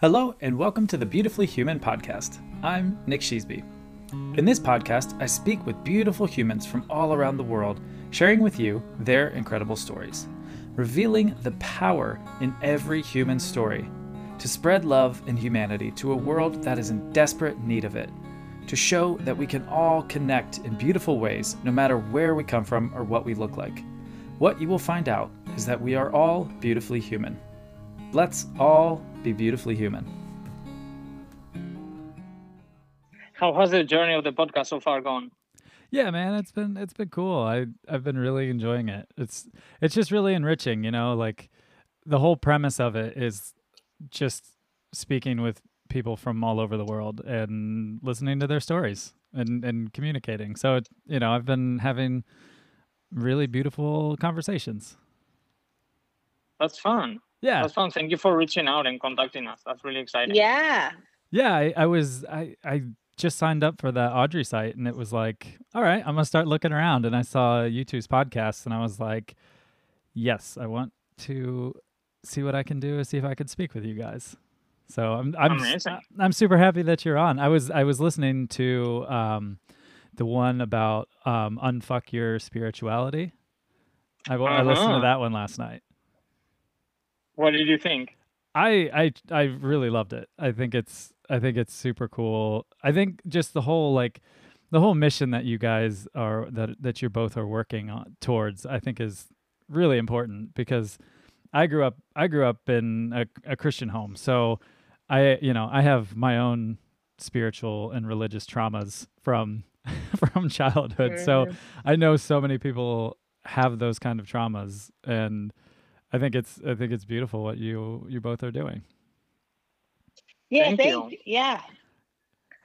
Hello, and welcome to the Beautifully Human podcast. I'm Nick Sheesby. In this podcast, I speak with beautiful humans from all around the world, sharing with you their incredible stories, revealing the power in every human story to spread love and humanity to a world that is in desperate need of it, to show that we can all connect in beautiful ways no matter where we come from or what we look like. What you will find out is that we are all beautifully human. Let's all be beautifully human. How has the journey of the podcast so far gone? Yeah, man, it's been it's been cool. I I've been really enjoying it. It's it's just really enriching, you know, like the whole premise of it is just speaking with people from all over the world and listening to their stories and and communicating. So, it, you know, I've been having really beautiful conversations. That's fun. Yeah. That's fun. Thank you for reaching out and contacting us. That's really exciting. Yeah. Yeah, I, I was I I just signed up for the Audrey site and it was like, all right, I'm gonna start looking around and I saw U2's podcast and I was like, yes, I want to see what I can do, and see if I could speak with you guys. So I'm I'm Amazing. I'm super happy that you're on. I was I was listening to um the one about um unfuck your spirituality. I, wa- I listened to Uh-huh. that one last night. What did you think? I I I really loved it. I think it's I think it's super cool. I think just the whole like the whole mission that you guys are that that you both are working on towards I think is really important because I grew up I grew up in a, a Christian home. So I you know, I have my own spiritual and religious traumas from from childhood. So Mhm. I know so many people have those kind of traumas and I think it's I think it's beautiful what you you both are doing. Yeah, Thank thank, you. yeah.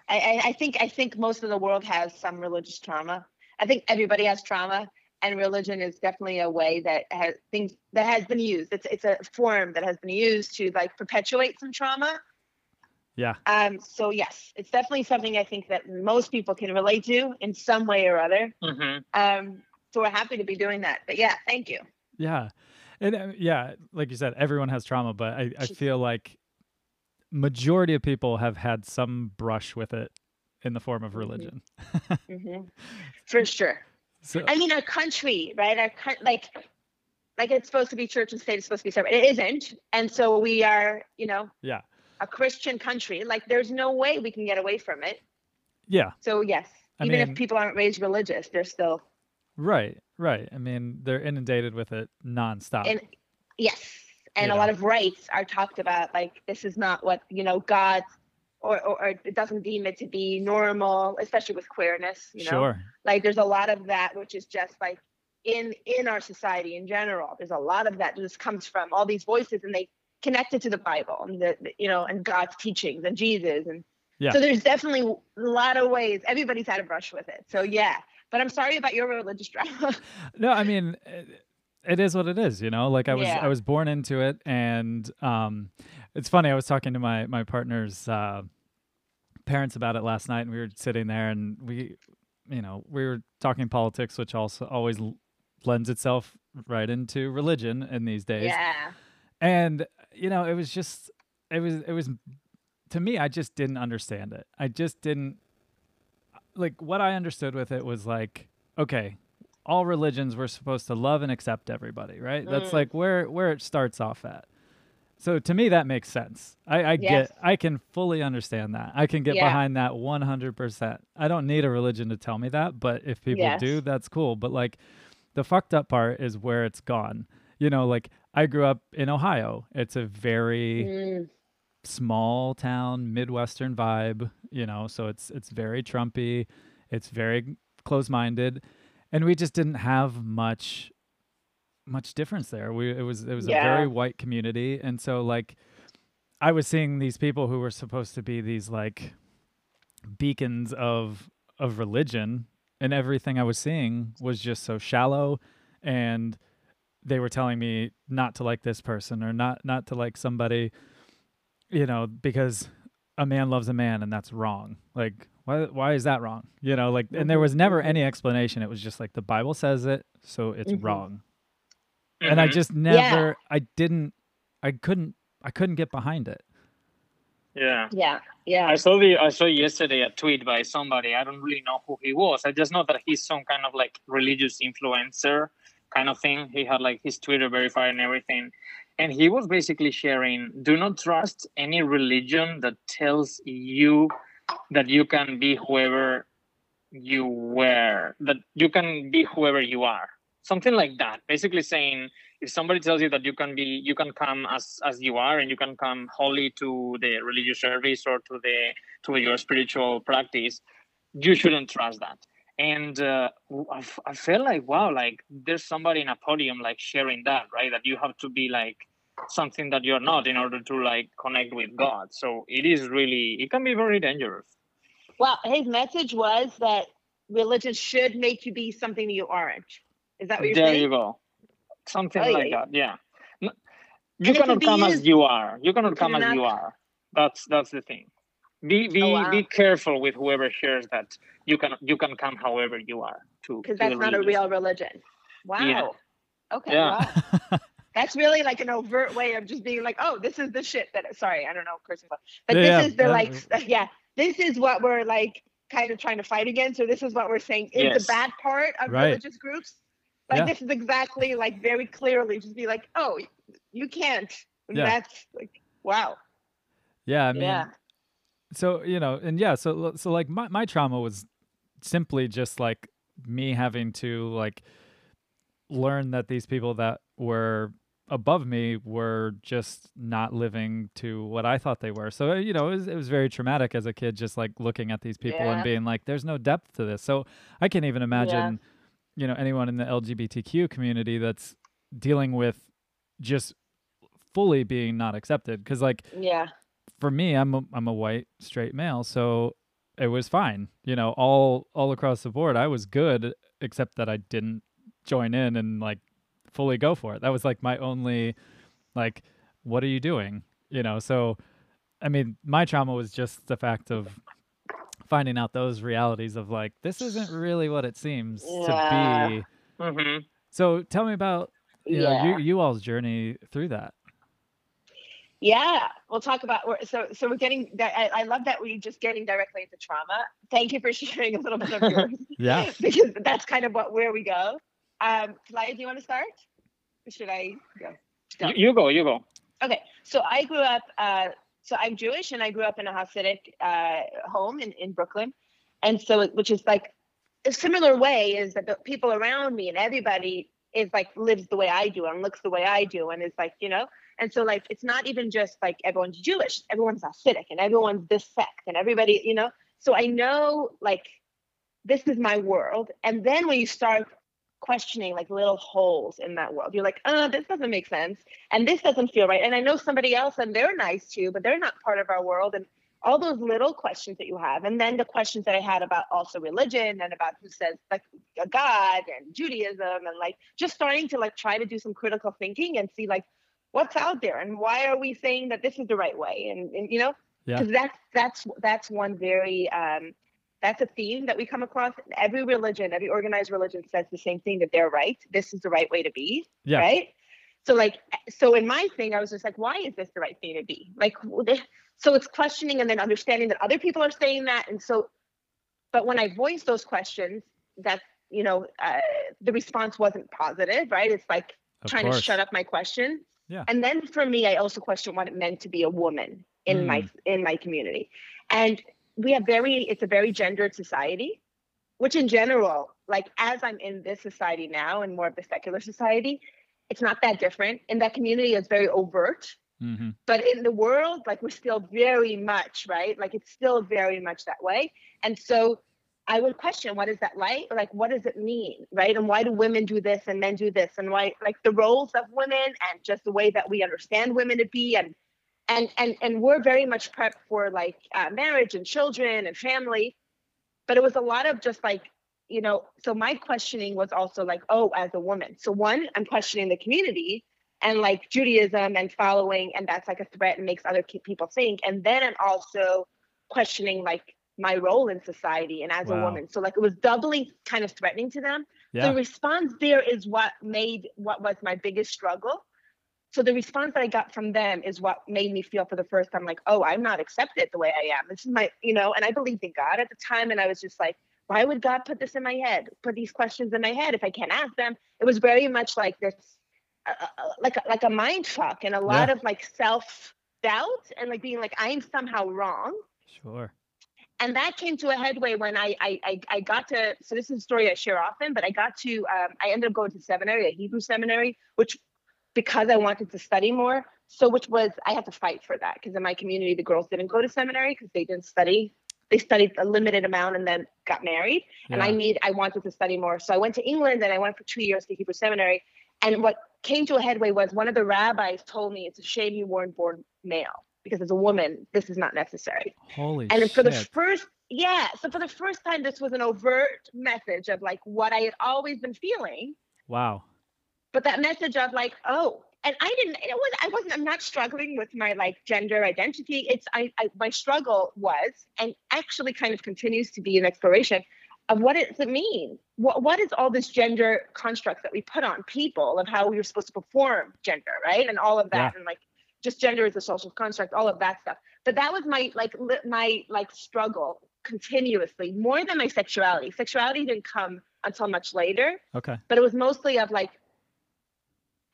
I, I, I think I think most of the world has some religious trauma. I think everybody has trauma, and religion is definitely a way that has things that has been used. It's it's a form that has been used to like perpetuate some trauma. Yeah. Um. So yes, it's definitely something I think that most people can relate to in some way or other. hmm Um. So we're happy to be doing that. But yeah, thank you. Yeah. And uh, yeah, like you said, everyone has trauma, but I, I feel like majority of people have had some brush with it in the form of religion. Mm-hmm. For sure. So I mean, our country, right? Our like, like it's supposed to be church and state. It's supposed to be separate. It isn't, and so we are, you know, yeah. a Christian country. Like, there's no way we can get away from it. Yeah. So yes, I even mean- if people aren't raised religious, they're still Right. Right. I mean, they're inundated with it nonstop. and yes, and You a lot of rights are talked about. Like, this is not what you know, God. Or, or, or it doesn't deem it to be normal, especially with queerness. You know, sure. like there's a lot of that which is just like in in our society in general there's a lot of that just comes from all these voices and they connect it to the bible and the, the- you know and god's teachings and jesus and Yeah. so there's definitely a lot of ways everybody's had a brush with it so yeah but i'm sorry about your religious drama No, I mean it, it is what it is, you know. Like I was I was born into it and um it's funny, I was talking to my my partner's uh parents about it last night and we were sitting there and we you know, we were talking politics which also always l- lends itself right into religion in these days. yeah And you know, it was just it was it was to me I just didn't understand it. I just didn't like what I understood with it was like okay, all religions were supposed to love and accept everybody, right? That's Mm. like where where it starts off at. So to me that makes sense. I, I Yes. get I can fully understand that. I can get Yeah. behind that 100%. I don't need a religion to tell me that, but if people do, that's cool. But like the fucked up part is where it's gone. You know, like I grew up in Ohio. It's a very Mm, small town midwestern vibe you know so it's it's very trumpy it's very close-minded and we just didn't have much much difference there. We it was it was a very white community and so like i was seeing these people who were supposed to be these like beacons of of religion and everything i was seeing was just so shallow and they were telling me not to like this person or not not to like somebody you know because a man loves a man and that's wrong like why why is that wrong you know like and there Mhm, was never mhm. any explanation it was just like the bible says it so it's Mhm. wrong and i Mhm. just never i didn't i couldn't i couldn't get behind it Yeah. Yeah. Yeah. I saw the I saw yesterday a tweet by somebody. I don't really know who he was. I just know that he's some kind of like religious influencer kind of thing. He had like his Twitter verified and everything. And he was basically sharing do not trust any religion that tells you that you can be whoever you were, that you can be whoever you are. Something like that. Basically saying if somebody tells you that you can be you can come as as you are and you can come wholly to the religious service or to the to your spiritual practice, you shouldn't trust that and uh, I, f- I felt like wow like there's somebody in a podium like sharing that right? That you have to be like something that you're not in order to like connect with god. So it is really it can be very dangerous. Well his message was that religion should make you be something you aren't. Is that what you're there saying? you go. Something Oh, like yeah. that yeah. N- And you cannot come as you are. You cannot come as cannot- you are. That's that's the thing be be Oh, wow. be careful with whoever shares that you can you can come however you are to because to the that's not a real religion wow Yeah. okay Yeah. wow that's really like an overt way of just being like oh this is the shit that sorry i don't know cursing but but Yeah, this yeah, is the yeah. like yeah this is what we're like kind of trying to fight against or this is what we're saying is Yes. the bad part of Right. religious groups like Yeah. this is exactly like very clearly just be like oh you can't And Yeah. that's like wow Yeah, I mean, yeah so you know, and yeah, so so like my my trauma was simply just like me having to like learn that these people that were above me were just not living to what I thought they were. So you know, it was, it was very traumatic as a kid, just like looking at these people and being like, "There's no depth to this." So I can't even imagine, you know, anyone in the LGBTQ community that's dealing with just fully being not accepted because like yeah for me, I'm a, I'm a white straight male, so it was fine. You know, all all across the board, I was good, except that I didn't join in and like fully go for it. That was like my only, like, what are you doing? You know, so I mean, my trauma was just the fact of finding out those realities of like this isn't really what it seems Yeah. to be. hmm So tell me about you yeah know you you all's journey through that. Yeah, we'll talk about. So, so we're getting. that- I, I love that we're just getting directly into trauma. Thank you for sharing a little bit of yours. Yeah. because that's kind of what where we go. Um, Pelayo, do you want to start? Or should I go? Go. you, you go you go Okay, so I grew up. Uh, so I'm Jewish, and I grew up in a Hasidic uh, home in, in Brooklyn, and so which is like a similar way is that the people around me and everybody is like lives the way I do and looks the way I do, and is like you know, and so like it's not even just like everyone's Jewish, everyone's Hasidic, and everyone's this sect, and everybody you know. So I know like this is my world, and then when you start questioning like little holes in that world, you're like, oh, this doesn't make sense and this doesn't feel right. And I know somebody else and they're nice too, but they're not part of our world. And all those little questions that you have. And then the questions that I had about also religion and about who says like God and Judaism and like just starting to like try to do some critical thinking and see like what's out there and why are we saying that this is the right way? And, and you know, Yeah. because that's that's that's one very um that's a theme that we come across. Every religion, every organized religion says the same thing that they're right. This is the right way to be Yeah. right so like so in my thing i was just like why is this the right thing to be like so it's questioning and then understanding that other people are saying that and so but when i voice those questions that you know uh, the response wasn't positive right it's like Of trying course. to shut up my question Yeah. and then for me i also question what it meant to be a woman in my in my community. And we have very it's a very gendered society which in general like as i'm in this society now and more of the secular society it's not that different. In that community it's very overt. Hmm but in the world like we're still very much right? Like it's still very much that way. And so i would question what is that like? Like what does it mean right? And why do women do this and men do this? And why like the roles of women and just the way that we understand women to be and and and and we're very much prepped for like uh, marriage and children and family. But it was a lot of just like you know so my questioning was also like oh as a woman. So one i'm questioning the community and like judaism and following and that's like a threat and makes other people think. And then i'm also questioning like my role in society and as a woman so like it was doubly kind of threatening to them Yeah. the response there is what made what was my biggest struggle So the response that I got from them is what made me feel for the first time like, oh, I'm not accepted the way I am. This is my, you know, and I believed in God at the time. And I was just like, why would God put this in my head, put these questions in my head if I can't ask them? It was very much like this, uh like, like a mind fuck and a lot yeah. of like self doubt and like being like, I'm somehow wrong. Sure. And that came to a headway when I, I, I, got to, so this is a story I share often, but I got to, um, I ended up going to seminary, a Hebrew seminary, which because I wanted to study more. So, which was, I had to fight for that because in my community, the girls didn't go to seminary because they didn't study. They studied a limited amount and then got married. Yeah. And I need, I wanted to study more. So I went to England and I went for two years to Hebrew seminary. And what came to a headway was one of the rabbis told me it's a shame you weren't born male because as a woman, this is not necessary. Holy and shit. for the first, yeah, so for the first time, this was an overt message of like what I had always been feeling. Wow but that message of like oh and i didn't it was i wasn't i'm not struggling with my like gender identity it's I, I my struggle was and actually kind of continues to be an exploration of what does it mean what, what is all this gender constructs that we put on people of how we were supposed to perform gender right and all of that yeah. and like just gender is a social construct all of that stuff but that was my like my like struggle continuously more than my sexuality sexuality didn't come until much later okay but it was mostly of like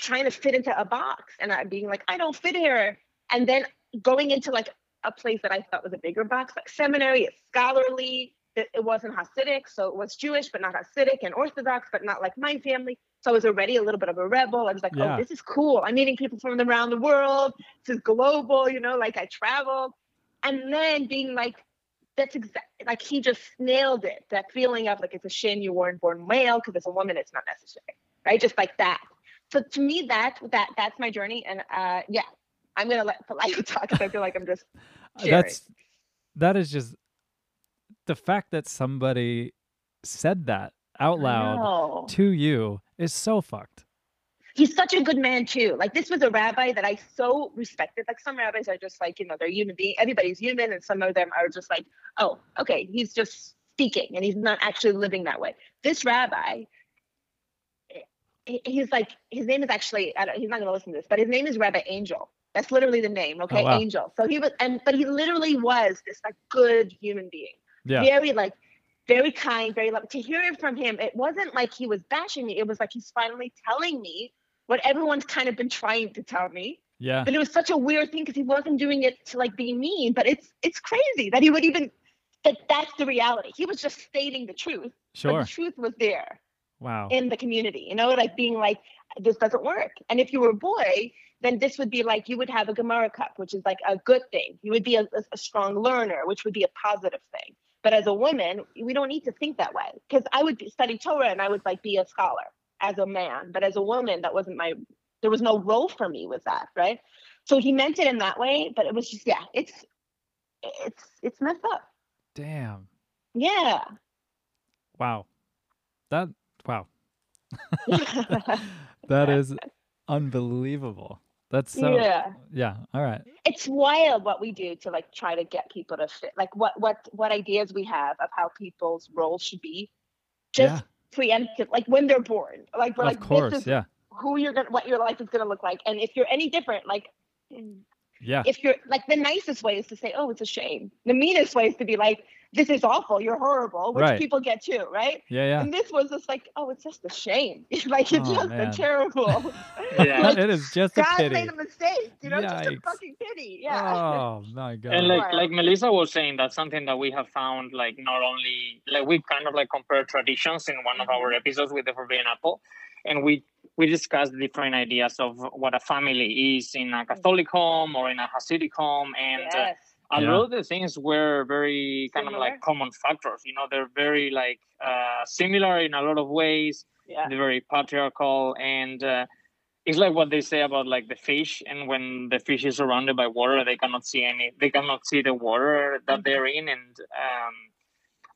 trying to fit into a box and I being like, I don't fit here. And then going into like a place that I thought was a bigger box, like seminary, it's scholarly. It, it wasn't Hasidic, so it was Jewish, but not Hasidic, and Orthodox, but not like my family. So I was already a little bit of a rebel. I was like, oh, yeah. oh, this is cool. I'm meeting people from around the world. This is global, you know, like I travel. And then being like, that's exactly like he just nailed it. That feeling of like, it's a shame you weren't born male because as a woman, it's not necessary, right? Just like that so to me that that that's my journey and uh yeah i'm gonna let Pelayo talk because i feel like i'm just sharing. that's that is just the fact that somebody said that out loud to you is so fucked he's such a good man too like this was a rabbi that i so respected like some rabbis are just like you know they're human being everybody's human and some of them are just like oh okay he's just speaking and he's not actually living that way this rabbi he's like his name is actually he's not going to listen to this, but his name is Rabbi Angel. That's literally the name, oh, okay, oh, wow. Angel. So he was, and but he literally was this like good human being, yeah. very like very kind, very loving. To hear it from him, it wasn't like he was bashing me. It was like he's finally telling me what everyone's kind of been trying to tell me. Yeah. But it was such a weird thing because he wasn't doing it to like be mean, but it's it's crazy that he would even that that's the reality. He was just stating the truth. Sure. The truth was there wow in the community you know like being like this doesn't work and if you were a boy then this would be like you would have a gemara kop which is like a good thing you would be a, a strong learner which would be a positive thing but as a woman we don't need to think that way. Because i would study torah and i would like be a scholar as a man. But as a woman that wasn't my there was no role for me with that right? So he meant it in that way but it was just yeah it's it's it's messed up. Damn. Yeah. Wow. That Wow. that is unbelievable. That's so yeah. Yeah. All right. It's wild what we do to like try to get people to fit like what what what ideas we have of how people's roles should be. Just yeah. preemptive, like when they're born. Like we're of like course, this is yeah. who you're gonna what your life is gonna look like. And if you're any different, like yeah. If you're like the nicest way is to say, Oh, it's a shame. The meanest way is to be like, this is awful, you're horrible, which right. people get too, right? Yeah, yeah. And this was just like, oh, it's just a shame. like it's oh, just man. a terrible. yeah, like, it is just a God pity. made a mistake, you know, Yikes. just a fucking pity. Yeah. Oh my god. And like like Melissa was saying, that's something that we have found. Like not only like we kind of like compare traditions in one of our mm-hmm. episodes with the Forbidden Apple, and we we discussed different ideas of what a family is in a Catholic home or in a Hasidic home, and. Uh, yes. Uh, a yeah. lot of the things were very kind similar. of like common factors you know they're very like uh, similar in a lot of ways yeah. they're very patriarchal and uh, it's like what they say about like the fish and when the fish is surrounded by water they cannot see any they cannot see the water that mm-hmm. they're in and um,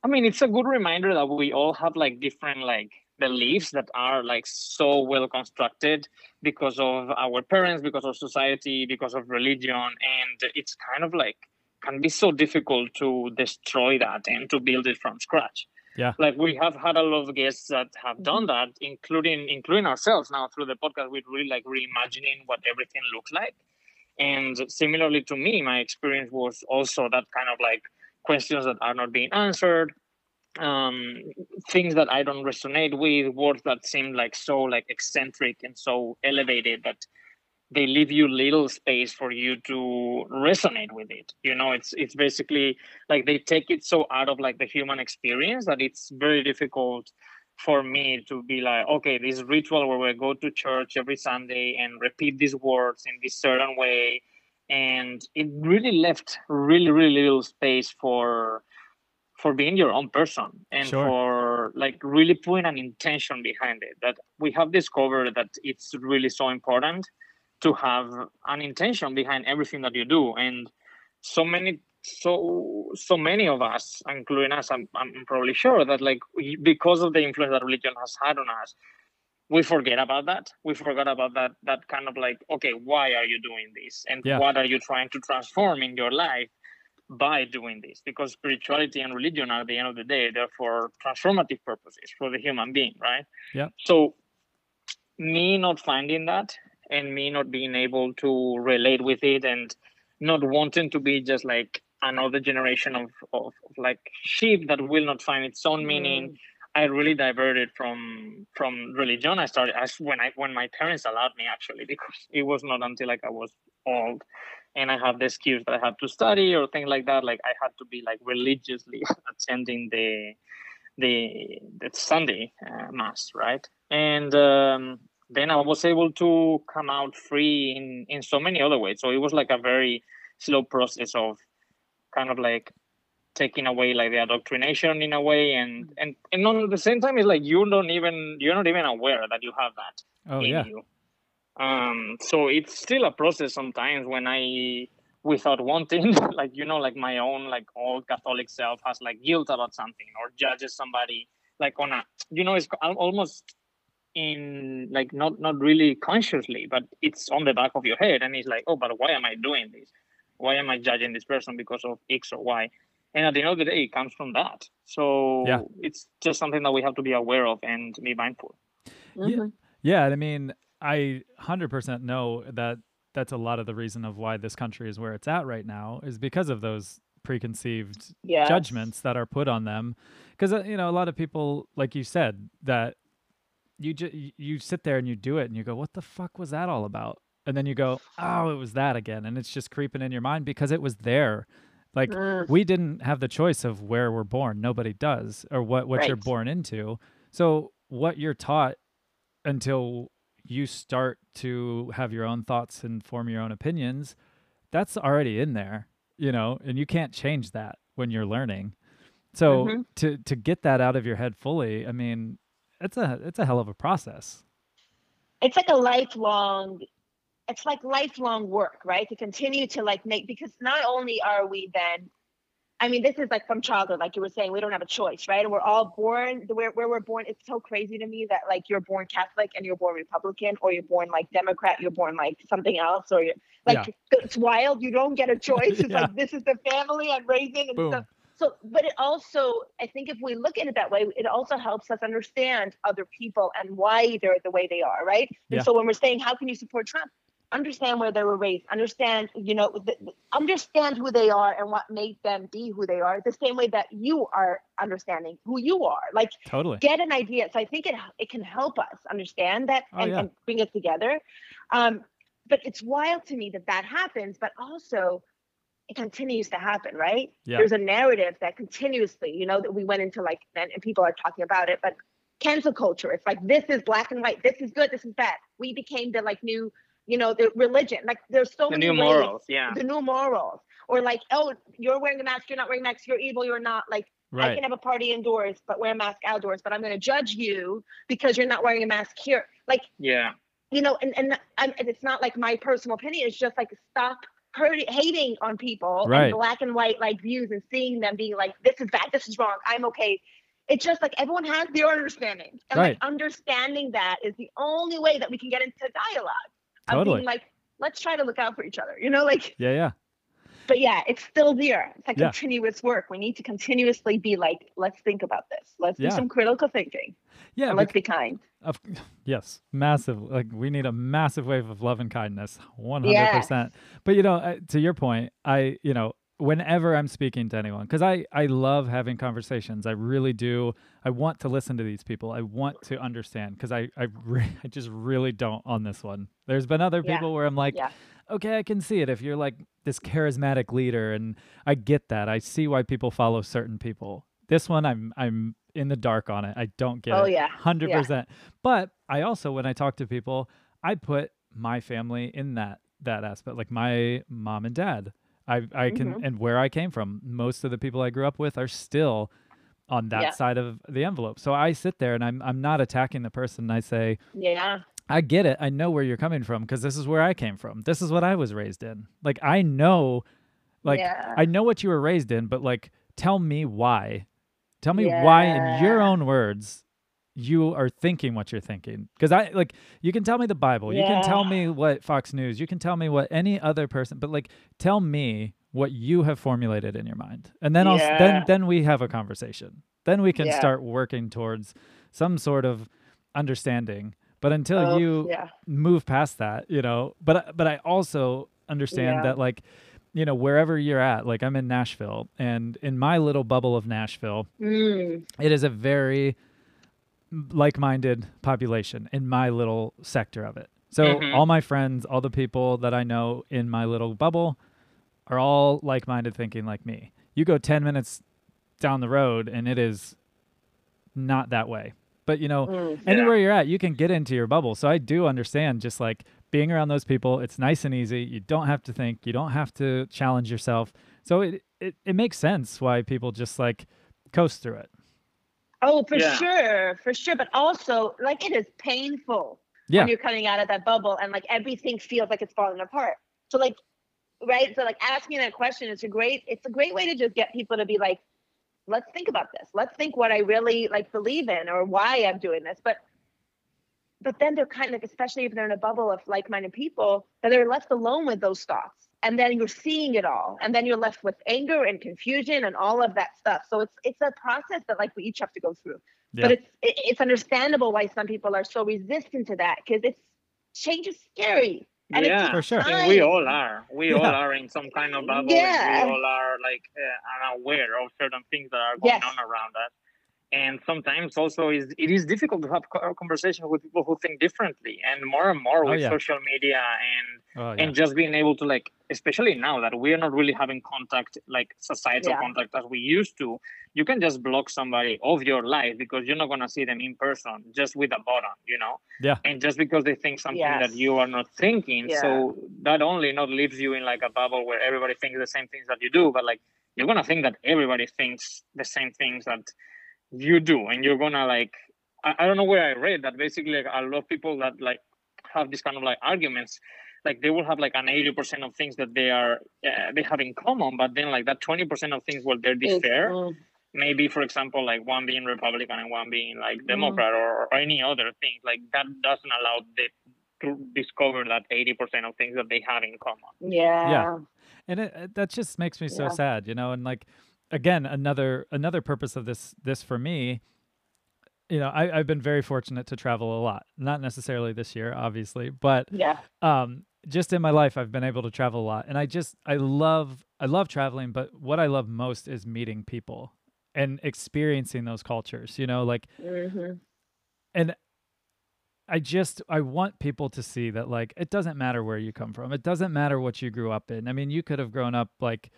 i mean it's a good reminder that we all have like different like beliefs that are like so well constructed because of our parents because of society because of religion and it's kind of like can be so difficult to destroy that and to build it from scratch. Yeah. Like we have had a lot of guests that have done that, including including ourselves now through the podcast. We're really like reimagining what everything looks like. And similarly to me, my experience was also that kind of like questions that are not being answered, um, things that I don't resonate with, words that seem like so like eccentric and so elevated that they leave you little space for you to resonate with it. You know it's it's basically like they take it so out of like the human experience that it's very difficult for me to be like okay this ritual where we go to church every sunday and repeat these words in this certain way. And it really left really really little space for for being your own person and Sure. for like really putting an intention behind it. That we have discovered that it's really so important to have an intention behind everything that you do. And so many so so many of us including us i'm, I'm probably sure that like we- because of the influence that religion has had on us we forget about that. We forgot about that that kind of like okay why are you doing this? And Yeah. what are you trying to transform in your life by doing this? Because spirituality and religion are at the end of the day they're for transformative purposes for the human being right? Yeah. so me not finding that and me not being able to relate with it and not wanting to be just like another generation of, of, of like sheep that will not find its own meaning i really diverted from from religion. I started as when i when my parents allowed me actually because it was not until like i was old and i had the excuse that i had to study or things like that like i had to be like religiously attending the the the sunday uh, mass right? And um then I was able to come out free in in so many other ways. So it was like a very slow process of kind of like taking away like the indoctrination in a way and and and on the same time it's like you don't even you're not even aware that you have that Oh in yeah. you. Um so it's still a process sometimes when I without wanting like you know like my own like old Catholic self has like guilt about something or judges somebody like on a you know it's almost in like not not really consciously but it's on the back of your head and it's like oh but why am i doing this why am i judging this person because of x or y and at the end of the day it comes from that so Yeah. it's just something that we have to be aware of and be mindful Mhm. Yeah, I mean, I 100% know that that's a lot of the reason of why this country is where it's at right now is because of those preconceived Yes. judgments that are put on them because you know a lot of people like you said that you just you sit there and you do it and you go what the fuck was that all about? And then you go oh it was that again. And it's just creeping in your mind because it was there. Like Mm. we didn't have the choice of where we're born. Nobody does or what what you're born into. So what you're taught until you start to have your own thoughts and form your own opinions that's already in there you know and you can't change that when you're learning. So Mhm. to to get that out of your head fully i mean it's a it's a hell of a process. It's like a lifelong it's like lifelong work right? To continue to like make because not only are we then i mean this is like from childhood like you were saying we don't have a choice right? And we're all born the- where, where we're born it's so crazy to me that like you're born catholic and you're born republican or you're born like democrat you're born like something else or you're like it's wild you don't get a choice it's Yeah. like this is the family i'm raising and boom. stuff so but it also i think if we look at it that way it also helps us understand other people and why they're the way they are right? Yeah. and so when we're saying how can you support trump? Understand where they were raised. Understand you know th- th- understand who they are and what made them be who they are the same way that you are understanding who you are. Like totally. get an idea. So i think it it can help us understand that Oh, and, yeah. and bring it together. Um but it's wild to me that that happens but also it continues to happen right Yeah. there's a narrative that continuously you know that we went into like and, and people are talking about it but cancel culture it's like this is black and white this is good this is bad we became the like new you know the religion like there's so the many new ways morals yeah the new morals or like oh you're wearing a mask you're not wearing a mask you're evil you're not like I can have a party indoors, but wear a mask outdoors. But I'm going to judge you because you're not wearing a mask here. Like yeah you know, and and, and it's not like my personal opinion. It's just like stop hurting, hating on people Right. and black and white like views and seeing them being like this is bad, this is wrong. I'm okay. It's just like everyone has their understanding, and Right. like understanding that is the only way that we can get into dialogue. Of Totally. being like, let's try to look out for each other. You know, like yeah yeah but yeah, it's still there. It's like Yeah. continuous work. We need to continuously be like, let's think about this. Let's Yeah. do some critical thinking. Yeah, and let's be kind. Of, yes, massive. Like we need a massive wave of love and kindness, one hundred percent. But you know, uh, to your point, I you know, whenever I'm speaking to anyone, because I I love having conversations. I really do. I want to listen to these people. I want to understand because I I re- I just really don't on this one. There's been other Yeah. people where I'm like, Yeah. Okay, I can see it if you're like this charismatic leader, and I get that. I see why people follow certain people. This one, I'm I'm in the dark on it. I don't get Oh, it. yeah. hundred Yeah. percent. But I also, when I talk to people, I put my family in that that aspect, like my mom and dad. I I can Mhm. and where I came from. Most of the people I grew up with are still on that Yeah. side of the envelope. So I sit there and I'm I'm not attacking the person. I say, Yeah. I get it. I know where you're coming from because this is where I came from. This is what I was raised in. Like I know like Yeah. I know what you were raised in, but like tell me why. Tell me why in your own words you are thinking what you're thinking. Cuz I like you can tell me the Bible. You can tell me what Fox News. You can tell me what any other person, but like tell me what you have formulated in your mind. And then I'll then then we have a conversation. Then we can Yeah. start working towards some sort of understanding. But until Oh, you yeah. move past that, you know. But but I also understand Yeah. that like you know wherever you're at, like I'm in Nashville and in my little bubble of Nashville, Mm. it is a very like-minded population in my little sector of it. So Mhm. all my friends, all the people that I know in my little bubble are all like-minded thinking like me. You go 10 minutes down the road and it is not that way. But you know, Mm. anywhere you're at, you can get into your bubble. So I do understand just like being around those people, it's nice and easy. You don't have to think, you don't have to challenge yourself. So it it, it makes sense why people just like coast through it. Oh, for Yeah. sure, for sure. But also, like, it is painful Yeah. when you're coming out of that bubble and like everything feels like it's falling apart. So, like, right? So, like, asking that question it's a great. It's a great way to just get people to be like, let's think about this. Let's think what I really like believe in or why I'm doing this. But, but then they're kind of, especially if they're in a bubble of like-minded people, that they're left alone with those thoughts. And then you're seeing it all, and then you're left with anger and confusion and all of that stuff. So it's it's a process that like we each have to go through. Yeah. But it's it, it's understandable why some people are so resistant to that because it's change is scary. And yeah, For sure. I mean, we all are. We all are in some kind of bubble. Yeah. And we all are like uh, unaware of certain things that are going Yes. on around us. And sometimes also is it is difficult to have co- conversations with people who think differently. And more and more Oh, with yeah. social media and Oh, yeah. and just being able to like especially now that we are not really having contact like societal Yeah. contact as we used to you can just block somebody of your life because you're not going to see them in person just with a button you know Yeah. and just because they think something that you are not thinking Yeah. so that only not leaves you in like a bubble where everybody thinks the same things that you do but like you're going to think that everybody thinks the same things that you do and you're going to like I, I don't know where i read that basically like, a lot of people that like have this kind of like arguments like they will have like an 80% of things that they are uh, they have in common but then like that 20% of things where they're It's- differ mm, maybe for example like one being republican and one being like Mm. democrat or, or any other thing like that doesn't allow them to discover that 80% of things that they have in common yeah. and it, it- that just makes me so Yeah. sad you know and like again another another purpose of this this for me you know I, i've been very fortunate to travel a lot not necessarily this year obviously but Yeah. um just in my life i've been able to travel a lot and i just i love i love traveling but what i love most is meeting people and experiencing those cultures you know like hmm and I just I want people to see that like it doesn't matter where you come from. It doesn't matter what you grew up in. I mean, you could have grown up like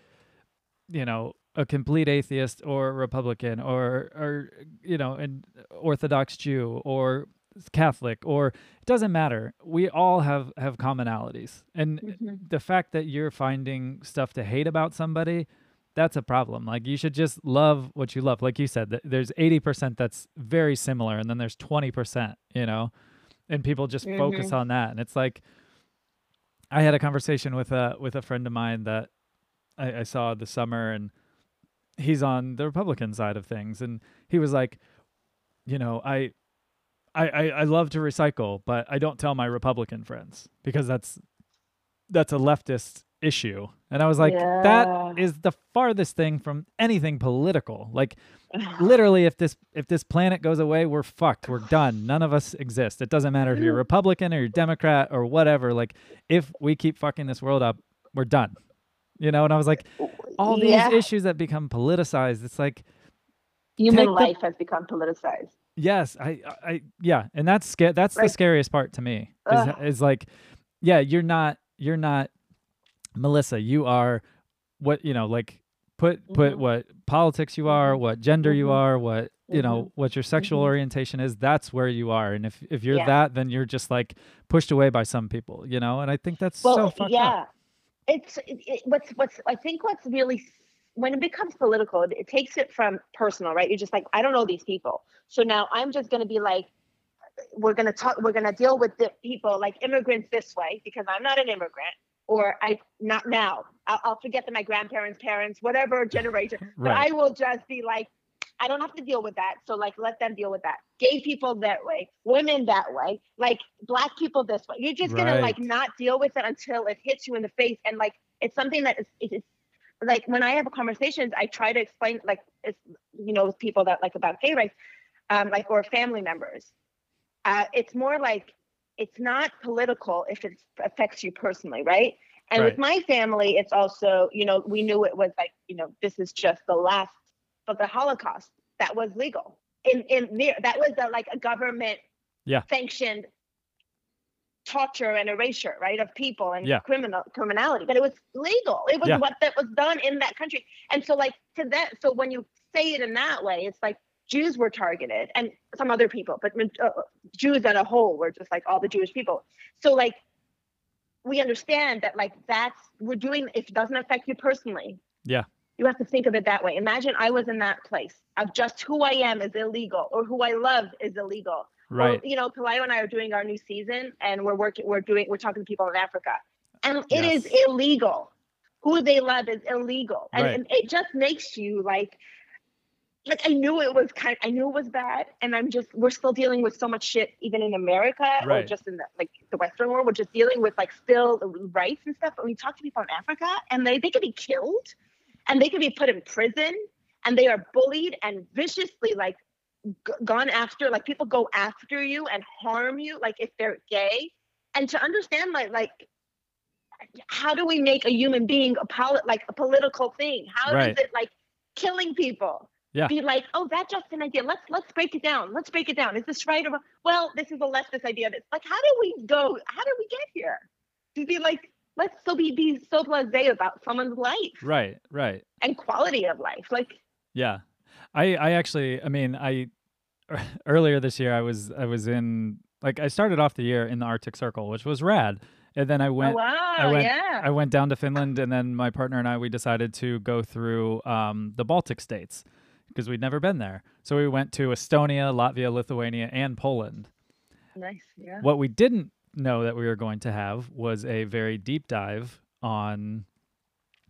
you know, a complete atheist or Republican or or you know, an Orthodox Jew or Catholic or it doesn't matter. We all have have commonalities. And Mhm. the fact that you're finding stuff to hate about somebody that's a problem. Like you should just love what you love. Like you said, th- there's 80% that's very similar, and then there's 20%, you know, and people just focus on that. And it's like, I had a conversation with a with a friend of mine that I, I saw this summer, and he's on the Republican side of things, and he was like, you know, I. I, I, I love to recycle, but I don't tell my Republican friends because that's that's a leftist issue. And I was like, Yeah. that is the farthest thing from anything political. Like literally if this if this planet goes away, we're fucked. We're done. None of us exist. It doesn't matter if you're mm. Republican or you're Democrat or whatever. Like if we keep fucking this world up, we're done. You know, and I was like, all these Yeah. issues that become politicized, it's like Human take the- life has become politicized. Yes, I, I, yeah, and that's sca- That's the scariest part to me. Is, is like, yeah, you're not, you're not, Melissa. You are, what you know, like put put Mhm. what politics you are, what gender you Mhm. are, what you know, what your sexual Mhm. orientation is. That's where you are, and if if you're Yeah. that, then you're just like pushed away by some people, you know. And I think that's so well fucked yeah up. It's it, it, what's what's i think what's really when it becomes political it, it takes it from personal right? You're just like i don't know these people. So now i'm just going to be like we're going to talk we're going to deal with the people like immigrants this way because i'm not an immigrant or i not now. I'll, I'll forget that my grandparents parents whatever generation. But i will just be like i don't have to deal with that. So like let them deal with that. Gay people that way women that way like black people this way. You're just gonna like not deal with it until it hits you in the face. And like it's something that is like when i have conversations i try to explain like it's you know with people that like about gay rights um like or family members. Uh it's more like it's not political if it affects you personally right? And with my family it's also you know we knew it was like you know this is just the last of the holocaust that was legal in in there that was a, like a government Yeah. sanctioned torture and erasure right of people and Yeah. criminal criminality but it was legal it was Yeah. what that was done in that country and so like to that so when you say it in that way it's like jews were targeted and some other people but uh, jews as a whole were just like all the jewish people so like we understand that like that's we're doing if it doesn't affect you personally Yeah. You have to think of it that way imagine i was in that place of just who i am is illegal or who i love is illegal Right. or, you know Pelayo and i are doing our new season and we're working we're doing we're talking to people in africa and it is Yes. illegal who they love is illegal and, Right. and it just makes you like like I knew it was kind I knew it was bad and I'm just we're still dealing with so much shit even in America or just in the like the Western world. We're just dealing with like still rights and stuff. But we talk to people in Africa and they, they could be killed and they could be put in prison and they are bullied and viciously like g- gone after like people go after you and harm you like if they're gay. And to understand like like how do we make a human being a poli- like a political thing? How Right. does it like killing people? Yeah. be like oh that's just an idea. Let's let's break it down. Let's break it down. Is this right or well this is a leftist idea. That's like how do we go how do we get here? To be like let's so be be so blasé about someone's life Right. Right. and quality of life like Yeah. I I actually I mean I earlier this year I was I was in like I started off the year in the Arctic Circle, which was rad. And then I oh, went wow went- yeah I went down to Finland and then my partner and I we decided to go through um, the Baltic states because we'd never been there. So we went to Estonia, Latvia, Lithuania, and Poland. nice yeah What we didn't know that we were going to have was a very deep dive on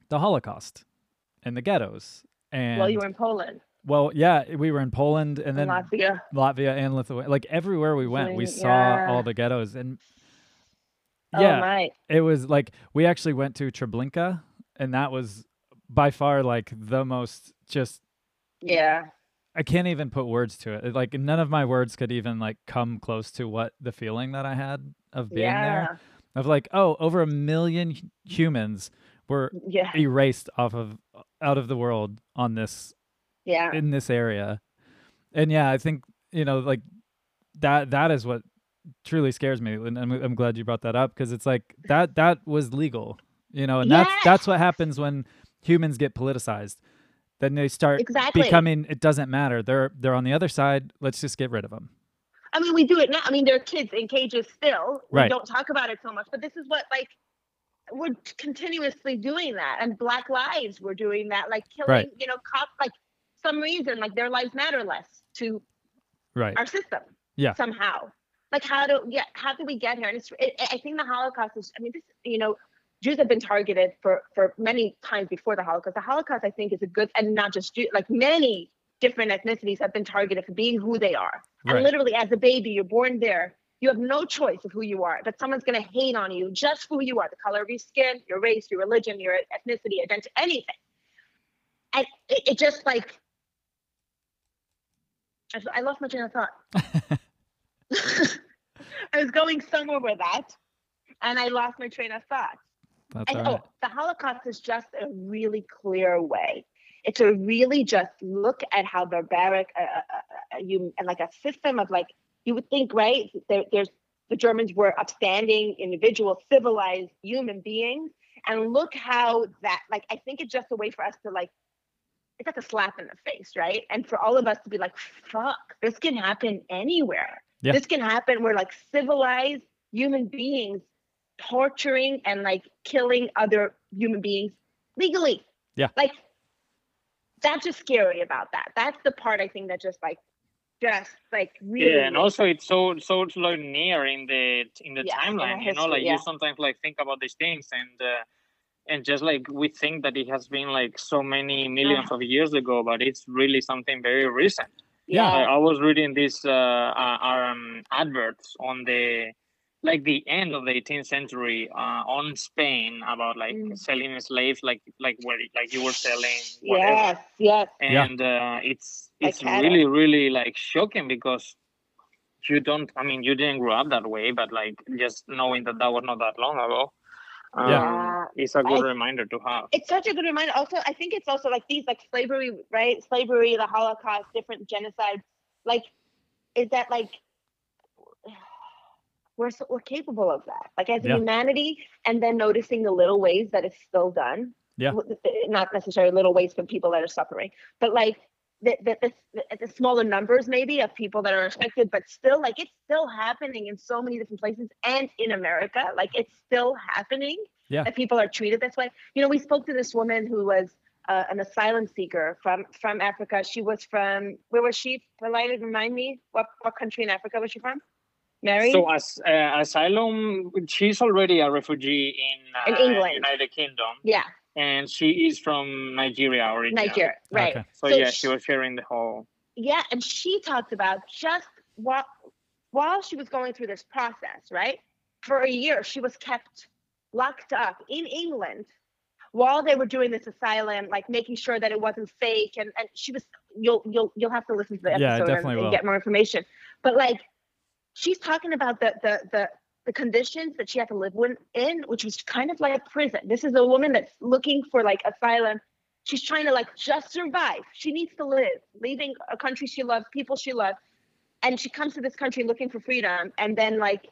the Holocaust and the ghettos. And well you were in poland well, yeah, we were in Poland and then latvia Latvia and Lithuania. Like everywhere we went, we saw yeah. all the ghettos, and oh yeah, my it was like we actually went to Treblinka, and that was by far like the most just. yeah I can't even put words to. It, Like none of my words could even like come close to what the feeling that I had of being yeah there. Of like, oh, over a million humans were mm, yeah erased off of out of the world on this yeah in this area. And yeah, I think you know like that that is what truly scares me, and I'm, I'm glad you brought that up because it's like that that was legal, you know, and that's that's what happens when humans get politicized. Then they start exactly becoming. It doesn't matter. They're they're on the other side. Let's just get rid of them. I mean, we do it now. I mean, there are kids in cages still. We don't talk about it so much, but this is what like we're continuously doing that, and Black Lives were doing that, like killing, Right. you know, cops. Like some reason, like their lives matter less to Right. our system. Yeah. Somehow, like how do yeah, how do we get here? And it's it, I think the Holocaust is. I mean, this you know. Jews have been targeted for for many times before the Holocaust. The Holocaust, I think, is a good and not just Jew, like many different ethnicities have been targeted for being who they are. Right. And literally, as a baby, you're born there, You have no choice of who you are. but someone's going to hate on you just for who you are, the color of your skin, your race, your religion, your ethnicity, identity, anything. And it, it just like I, I lost my train of thought. I was going somewhere with that, and I lost my train of thought. That's and all oh, right. oh, the Holocaust is just a really clear way. It's a really just look at how barbaric uh, uh, uh, you and like a system of like you would think right there, there's the Germans were upstanding individual civilized human beings and look how that like I think it's just a way for us to like it's like a slap in the face right and for all of us to be like fuck this can happen anywhere Yeah. this can happen we're like civilized human beings torturing and like killing other human beings legally. Yeah. Like that's just scary about that. That's the part I think that just like just like really yeah and also it's so so like near in the in the Yeah, in our timeline you know like yeah. you sometimes like think about these things and uh, and just like we think that it has been like so many millions of years ago but it's really something very recent Yeah. I, I was reading these uh, uh um adverts on the like the end of the 18th century uh, on Spain about like Mm. selling slaves like like where like you were selling whatever Yes, yes. Yeah. and uh, it's it's get really really like shocking because you don't i mean you didn't grow up that way but like just knowing that that was not that long ago um, Yeah. it's a good I- reminder to have It's such a good reminder. Also, I think it's also like these like slavery, right? Slavery, the Holocaust, different genocides. Like, is that like we're so, we're capable of that? Like as a Yeah. humanity, and then noticing the little ways that it's still done. Yeah. Not necessarily little ways for people that are suffering, but like the, the, the, the smaller numbers maybe of people that are affected, but still like it's still happening in so many different places and in America. Like it's still happening Yeah. that people are treated this way. You know, we spoke to this woman who was uh, an asylum seeker from from Africa. She was from where was she? Related, remind me what what country in Africa was she from? Mary. so as uh, asylum she's already a refugee in, In uh, England. united kingdom yeah, and she is from nigeria originally Nigeria, right? Okay. so, So yeah sh- she was sharing the whole Yeah, and she talked about just while while she was going through this process, right? For a year, she was kept locked up in England while they were doing this asylum, like making sure that it wasn't fake. And, and she was you'll you'll you'll have to listen to the Yeah, episode and- and, get more information. But like she's talking about the the the the conditions that she had to live with, in, which was kind of like prison. This is a woman that's looking for like asylum she's trying to like just survive. She needs to live, leaving a country she loves, people she loves, and she comes to this country looking for freedom. And then like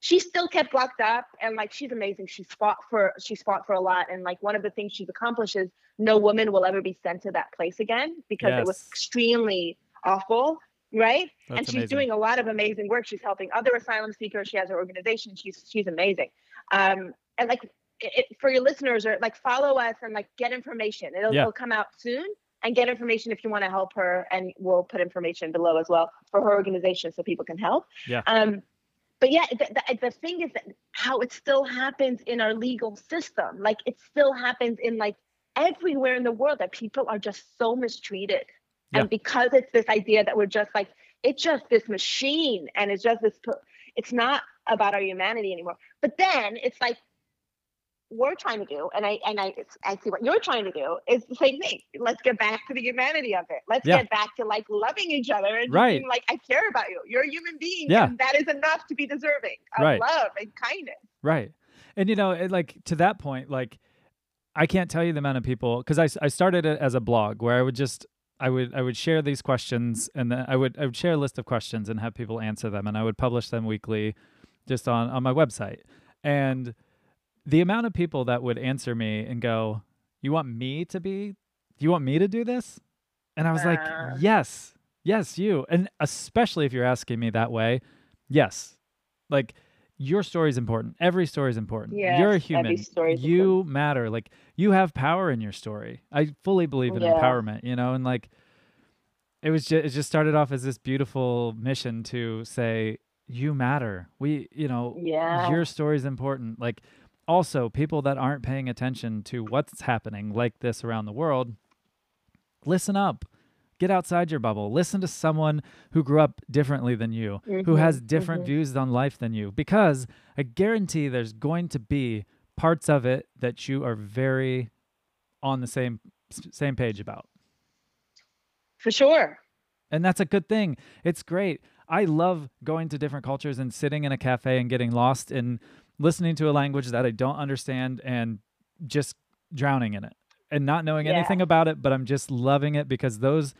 she's still kept locked up, and like she's amazing. She's fought for she's fought for a lot, and like one of the things she's accomplished is no woman will ever be sent to that place again because it was extremely awful. Right, That's and she's amazing. doing a lot of amazing work. She's helping other asylum seekers. She has her organization. She's she's amazing. Um, and like it, for your listeners, or like follow us and like get information. It'll, Yeah. it'll come out soon. And get information if you want to help her, and we'll put information below as well for her organization so people can help. Yeah. Um, but yeah, the, the, the thing is that how it still happens in our legal system. Like it still happens in like everywhere in the world that people are just so mistreated. Yeah. And because it's this idea that we're just like, it's just this machine and it's just this, it's not about our humanity anymore. But then it's like, we're trying to do, and I and I I see what you're trying to do is the same thing. Let's get back to the humanity of it. Let's Yeah. get back to like loving each other and Right. being like, I care about you. You're a human being, Yeah. and that is enough to be deserving of Right. love and kindness. Right. And you know, it, like to that point, like I can't tell you the amount of people because I I started it as a blog where I would just I would I would share these questions and then I would I would share a list of questions and have people answer them and I would publish them weekly just on on my website. And the amount of people that would answer me and go, "You want me to be you want me to do this?" And I was like, Uh. "Yes. Yes, you." And especially if you're asking me that way, yes. Like your story is important. Every story is important. You're a human. story is You matter. Like you have power in your story. I fully believe in Yeah. empowerment, you know, and like it was just it just started off as this beautiful mission to say you matter. We, you know, Yeah. your story is important. Like also people that aren't paying attention to what's happening like this around the world, listen up. Get outside your bubble listen to someone who grew up differently than you who has Mhm, different mhm. views on life than you because i guarantee there's going to be parts of it that you are very on the same same page about For sure. and that's a good thing it's great i love going to different cultures and sitting in a cafe and getting lost in listening to a language that i don't understand and just drowning in it and not knowing Yeah. anything about it but i'm just loving it because those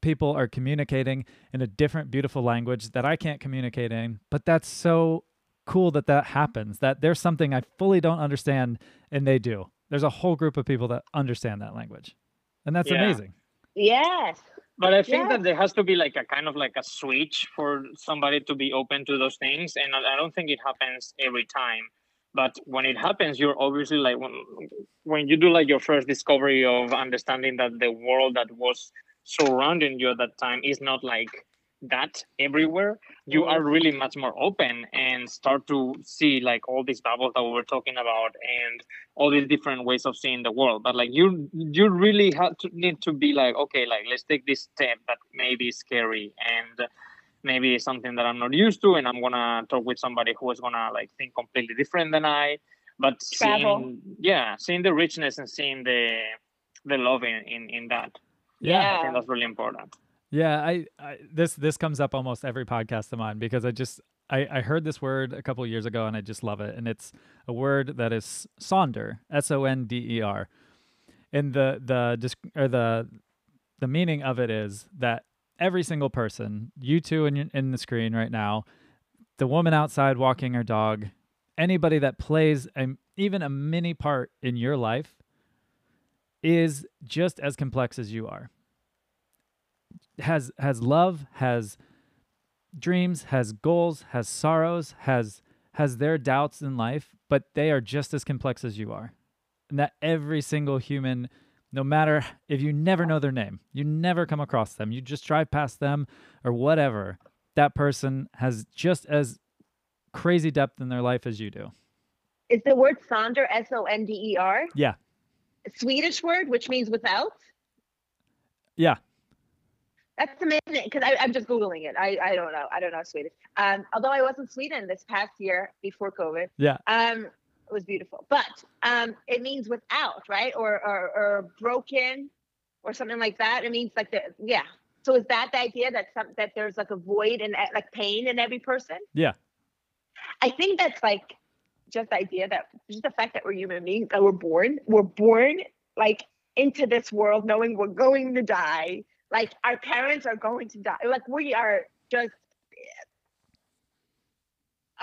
people are communicating in a different beautiful language that i can't communicate in but that's so cool that that happens that there's something i fully don't understand and they do there's a whole group of people that understand that language and that's Yeah. amazing Yes. But I think Yeah. that there has to be like a kind of like a switch for somebody to be open to those things, and I I don't think it happens every time. But when it happens, you're obviously like when when you do like your first discovery of understanding that the world that was surrounding you at that time is not like that everywhere. You are mm-hmm. really much more open and start to see like all these bubbles that we were talking about and all these different ways of seeing the world. But like you you really have to need to be like okay like let's take this step that may be scary and maybe something that i'm not used to and i'm gonna talk with somebody who is gonna like think completely different than i. But Travel. seeing yeah seeing the richness and seeing the the love in in, in that i Yeah. think that's really important. Yeah, I, I this this comes up almost every podcast of mine because I just I, I heard this word a couple years ago and I just love it. And it's a word that is sonder S O N D E R, and the the disc- or the the meaning of it is that every single person, you two in in the screen right now, the woman outside walking her dog, anybody that plays a, even a mini part in your life, is just as complex as you are has has love, has dreams, has goals, has sorrows, has has their doubts in life, but they are just as complex as you are. And that every single human, no matter if you never know their name, you never come across them, you just drive past them or whatever, that person has just as crazy depth in their life as you do. Is the word sonder S O N D E R? Yeah. Swedish word, which means without. Yeah. That's amazing because I'm just googling it. I, I don't know. I don't know Swedish. Um, although I was in Sweden this past year before COVID. Yeah. Um, it was beautiful, but um, it means without, right? Or, or or broken, or something like that. It means like the yeah. So is that the idea that some that there's like a void and like pain in every person? Yeah. I think that's like just the idea that just the fact that we're human beings that we're born, we're born like into this world knowing we're going to die. Like our parents are going to die. Like we are just eh,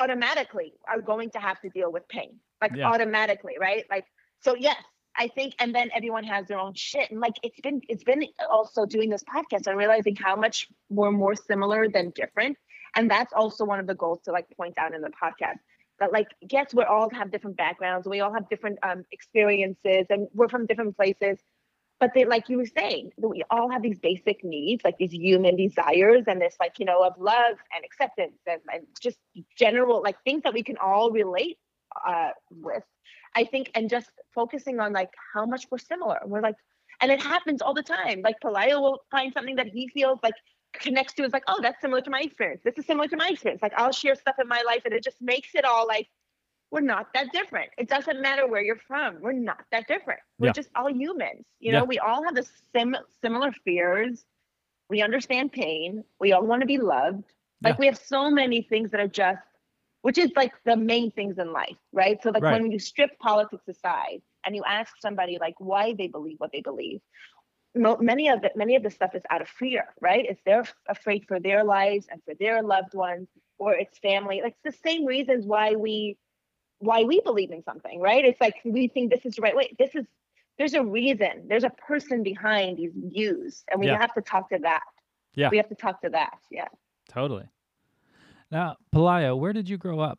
automatically are going to have to deal with pain. Like Yeah. automatically, right? Like so yes, I think and then everyone has their own shit. And like it's been it's been also doing this podcast and realizing how much we're more similar than different. And that's also one of the goals to like point out in the podcast that like yes we all have different backgrounds. We all have different um, experiences and we're from different places. But they like you were saying we all have these basic needs like these human desires and this like you know of love and acceptance and, and just general like things that we can all relate uh, with i think and just focusing on like how much we're similar. We're like and it happens all the time. Like Pelayo will find something that he feels like connects to is like, oh, that's similar to my experience. This is similar to my experience. Like I'll share stuff in my life and it just makes it all like we're not that different. It doesn't matter where you're from. We're not that different. We're Yeah. just all humans. You Yeah. know, we all have the sim similar fears. We understand pain. We all want to be loved. Like Yeah. we have so many things that are just which is like the main things in life, right? So like Right. when you strip politics aside and you ask somebody like why they believe what they believe, many of it, many of the stuff is out of fear, right? It's they're afraid for their lives and for their loved ones, or it's family. Like it's the same reasons why we why we believe in something, right? It's like we think this is the right way. This is there's a reason. There's a person behind these views, and we Yeah. have to talk to that. Yeah. we have to talk to that. Yeah. Totally. Now, Pelayo, where did you grow up?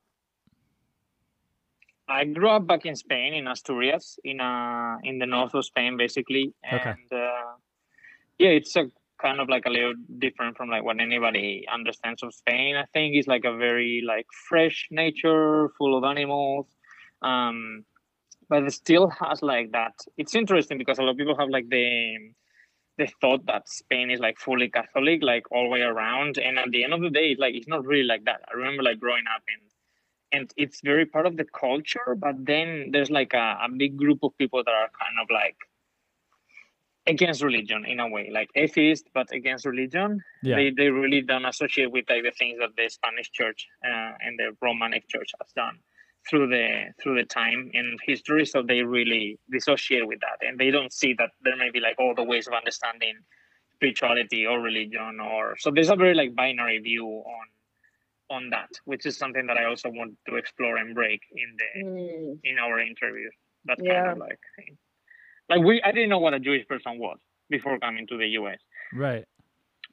I grew up back in Spain, in Asturias, in uh in the north of Spain, basically. And Okay. uh, yeah, it's a kind of like a little different from like what anybody understands of Spain. I think it's like a very like fresh nature, full of animals. Um, but it still has like that. It's interesting because a lot of people have like the the thought that Spain is like fully Catholic, like all the way around. And at the end of the day, like it's not really like that. I remember like growing up and and it's very part of the culture, but then there's like a, a big group of people that are kind of like against religion in a way, like atheist, but against religion. Yeah. They they really don't associate with like the things that the Spanish church uh, and the Romanic church has done through the through the time in history. So they really dissociate with that, and they don't see that there may be like all the ways of understanding spirituality or religion, or so there's a very like binary view on on that, which is something that I also want to explore and break in the Mm, in our interview. That Yeah. kind of like thing. Like we, I didn't know what a Jewish person was before coming to the U.S. Right.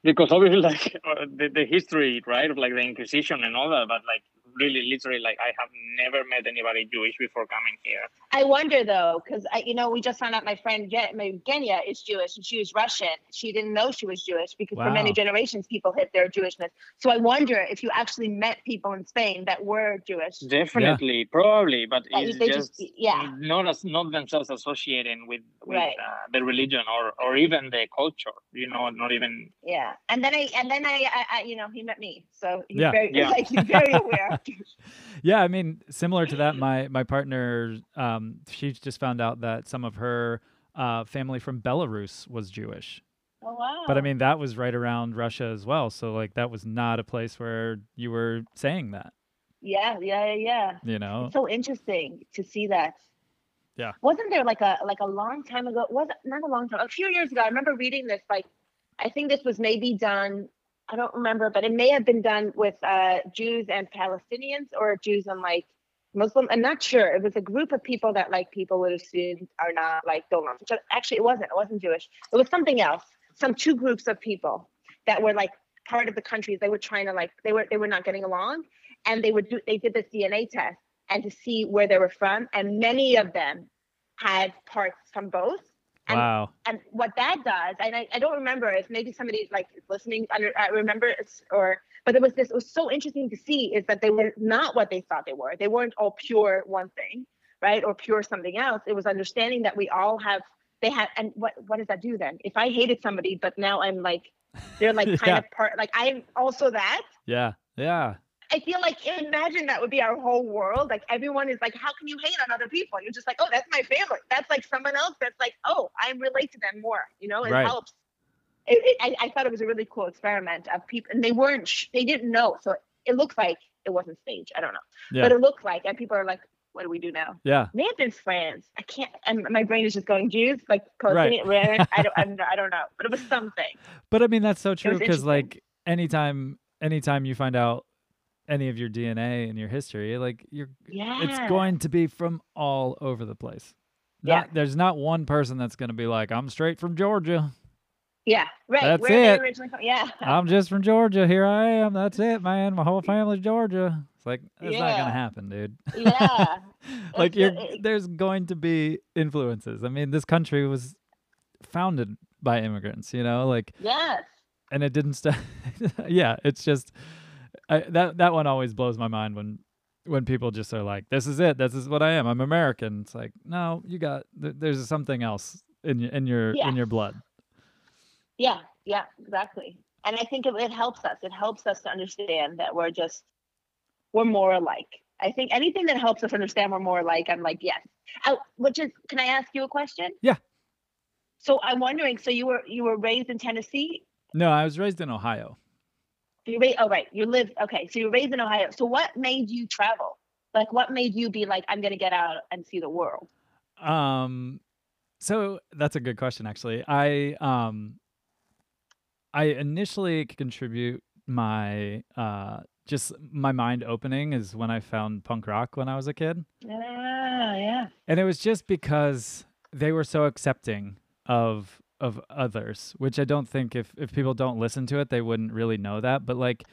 because obviously like uh, the, the history right of like the Inquisition and all that, but like really literally like I have never met anybody Jewish before coming here. I wonder though, because you know, we just found out my friend Jen, my Genya is Jewish and she was Russian. She didn't know she was Jewish because for many generations people hid their Jewishness. So I wonder if you actually met people in Spain that were Jewish. Definitely, probably, but That it's they just, just- yeah. not as not themselves associating with with Right. uh, the religion or or even the culture. You know, not even Yeah, and then I and then I, I, I you know, he met me, so he's Yeah. very Yeah. like he's very aware. Yeah, I mean, similar to that, my my partner, um, she just found out that some of her uh, family from Belarus was Jewish. Oh wow! But I mean, that was right around Russia as well. So like, that was not a place where you were saying that. yeah, yeah, yeah, yeah. You know? It's so interesting to see that. Yeah. Wasn't there like a like a long time ago? Was not a long time, a few years ago. I remember reading this. Like, I think this was maybe done. I don't remember, but it may have been done with uh, Jews and Palestinians or Jews and like Muslim. I'm not sure. It was a group of people that like people would assume are not like don't. Actually, it wasn't. It wasn't Jewish. It was something else. Some two groups of people that were like part of the countries. They were trying to like they were they were not getting along, and they would do they did this DNA test and to see where they were from, and many of them had parts from both. And, Wow. and what that does, and I, I don't remember if maybe somebody like is listening under I remember it's or but it was this it was so interesting to see is that they were not what they thought they were. They weren't all pure one thing, right? Or pure something else. It was understanding that we all have they have and what what does that do then? If I hated somebody, but now I'm like they're like kind Yeah. of part like I'm also that. Yeah. Yeah. I feel like imagine that would be our whole world. Like everyone is like, how can you hate on other people? You're just like, oh, that's my family. That's like someone else. That's like, oh, I relate to them more. You know, it Right. helps. It, it, I, I thought it was a really cool experiment of people, and they weren't, sh- they didn't know. So it looks like it wasn't staged. I don't know, Yeah. but it looked like, and people are like, what do we do now? Yeah. Nathan's friends. I can't. And my brain is just going Jews, like Right. it. I don't. I don't, I don't know, but it was something. But I mean, that's so true because like anytime, anytime you find out any of your DNA and your history, like you're, Yeah. it's going to be from all over the place. Yeah. Not, there's not one person that's going to be like, I'm straight from Georgia. Yeah. Right. That's Where it. they originally from? Yeah. I'm just from Georgia. Here I am. That's it, man. My whole family's Georgia. It's like that's not gonna happen, dude. yeah. like you're, there's going to be influences. I mean, this country was founded by immigrants, you know, like, Yes. and it didn't stop. yeah, it's just I, that that one always blows my mind when when people just are like, "This is it. This is what I am. I'm American." It's like, no, you got th- there's something else in your in your Yeah. in your blood. Yeah. Yeah. Exactly. And I think it, it helps us. It helps us to understand that we're just we're more alike. I think anything that helps us understand we're more alike, I'm like, yes. Oh, which is, can I ask you a question? Yeah. So I'm wondering. So you were you were raised in Tennessee. No, I was raised in Ohio. You raised. Oh, right. You lived. Okay. So you were raised in Ohio. So what made you travel? Like, what made you be like, I'm gonna get out and see the world? Um, so that's a good question, actually. I um, I initially contribute my uh, just my mind opening is when I found punk rock when I was a kid, Yeah. Yeah. and it was just because they were so accepting of of others, which I don't think if if people don't listen to it, they wouldn't really know that. But like,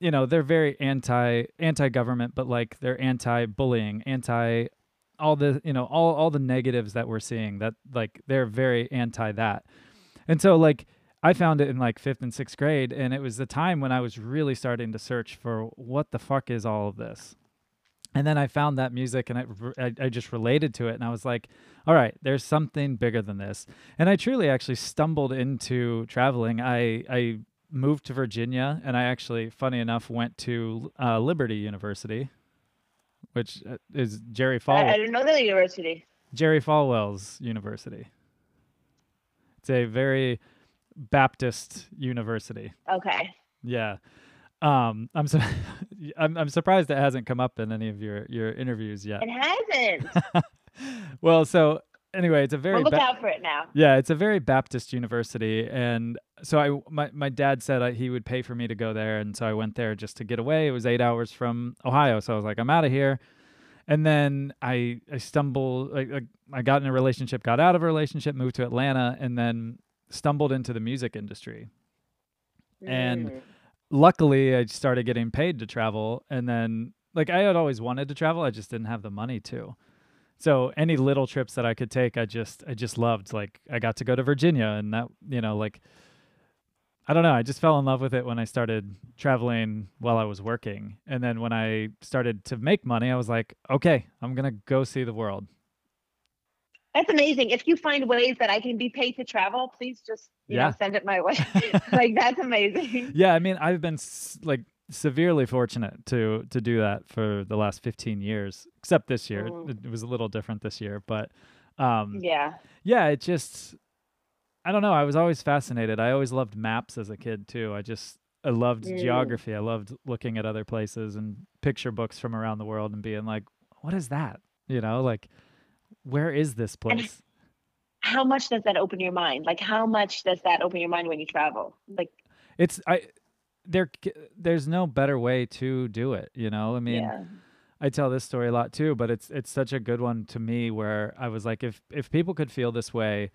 you know, they're very anti anti government, but like they're anti bullying, anti all the you know all all the negatives that we're seeing. That like they're very anti that, and so like. I found it in like fifth and sixth grade, and it was the time when I was really starting to search for what the fuck is all of this. And then I found that music and I, I, I just related to it and I was like, all right, there's something bigger than this. And I truly actually stumbled into traveling. I I moved to Virginia and I actually, funny enough, went to uh, Liberty University, which uh, is Jerry Falwell. I, I didn't know the university. Jerry Falwell's university. It's a very Baptist university. Okay. Yeah. Um, I'm, su- I'm I'm surprised it hasn't come up in any of your your interviews yet. It hasn't. well, so anyway, it's a very we'll look ba- out for it now. yeah, it's a very Baptist university, and so I my my dad said I, he would pay for me to go there, and so I went there just to get away. It was eight hours from Ohio, so I was like, I'm out of here. And then I I stumbled, like, like I got in a relationship, got out of a relationship, moved to Atlanta, and then stumbled into the music industry. And Mm. Luckily I started getting paid to travel and then like I had always wanted to travel, I just didn't have the money to. So any little trips that I could take, I just I just loved. Like I got to go to Virginia and that, you know, like I don't know, I just fell in love with it when I started traveling while I was working. And then when I started to make money, I was like, okay, I'm going to go see the world. That's amazing. If you find ways that I can be paid to travel, please just you Yeah. know send it my way. like that's amazing. Yeah, I mean, I've been like severely fortunate to to do that for the last 15 years, except this year. Mm. It, it was a little different this year, but um Yeah. yeah, it just I don't know, I was always fascinated. I always loved maps as a kid too. I just I loved Mm. geography. I loved looking at other places and picture books from around the world and being like, what is that? You know, like where is this And place? How much does that open your mind? Like how much does that open your mind when you travel? Like It's I there there's no better way to do it, you know? I mean, yeah. I tell this story a lot too, but it's it's such a good one to me where I was like if if people could feel this way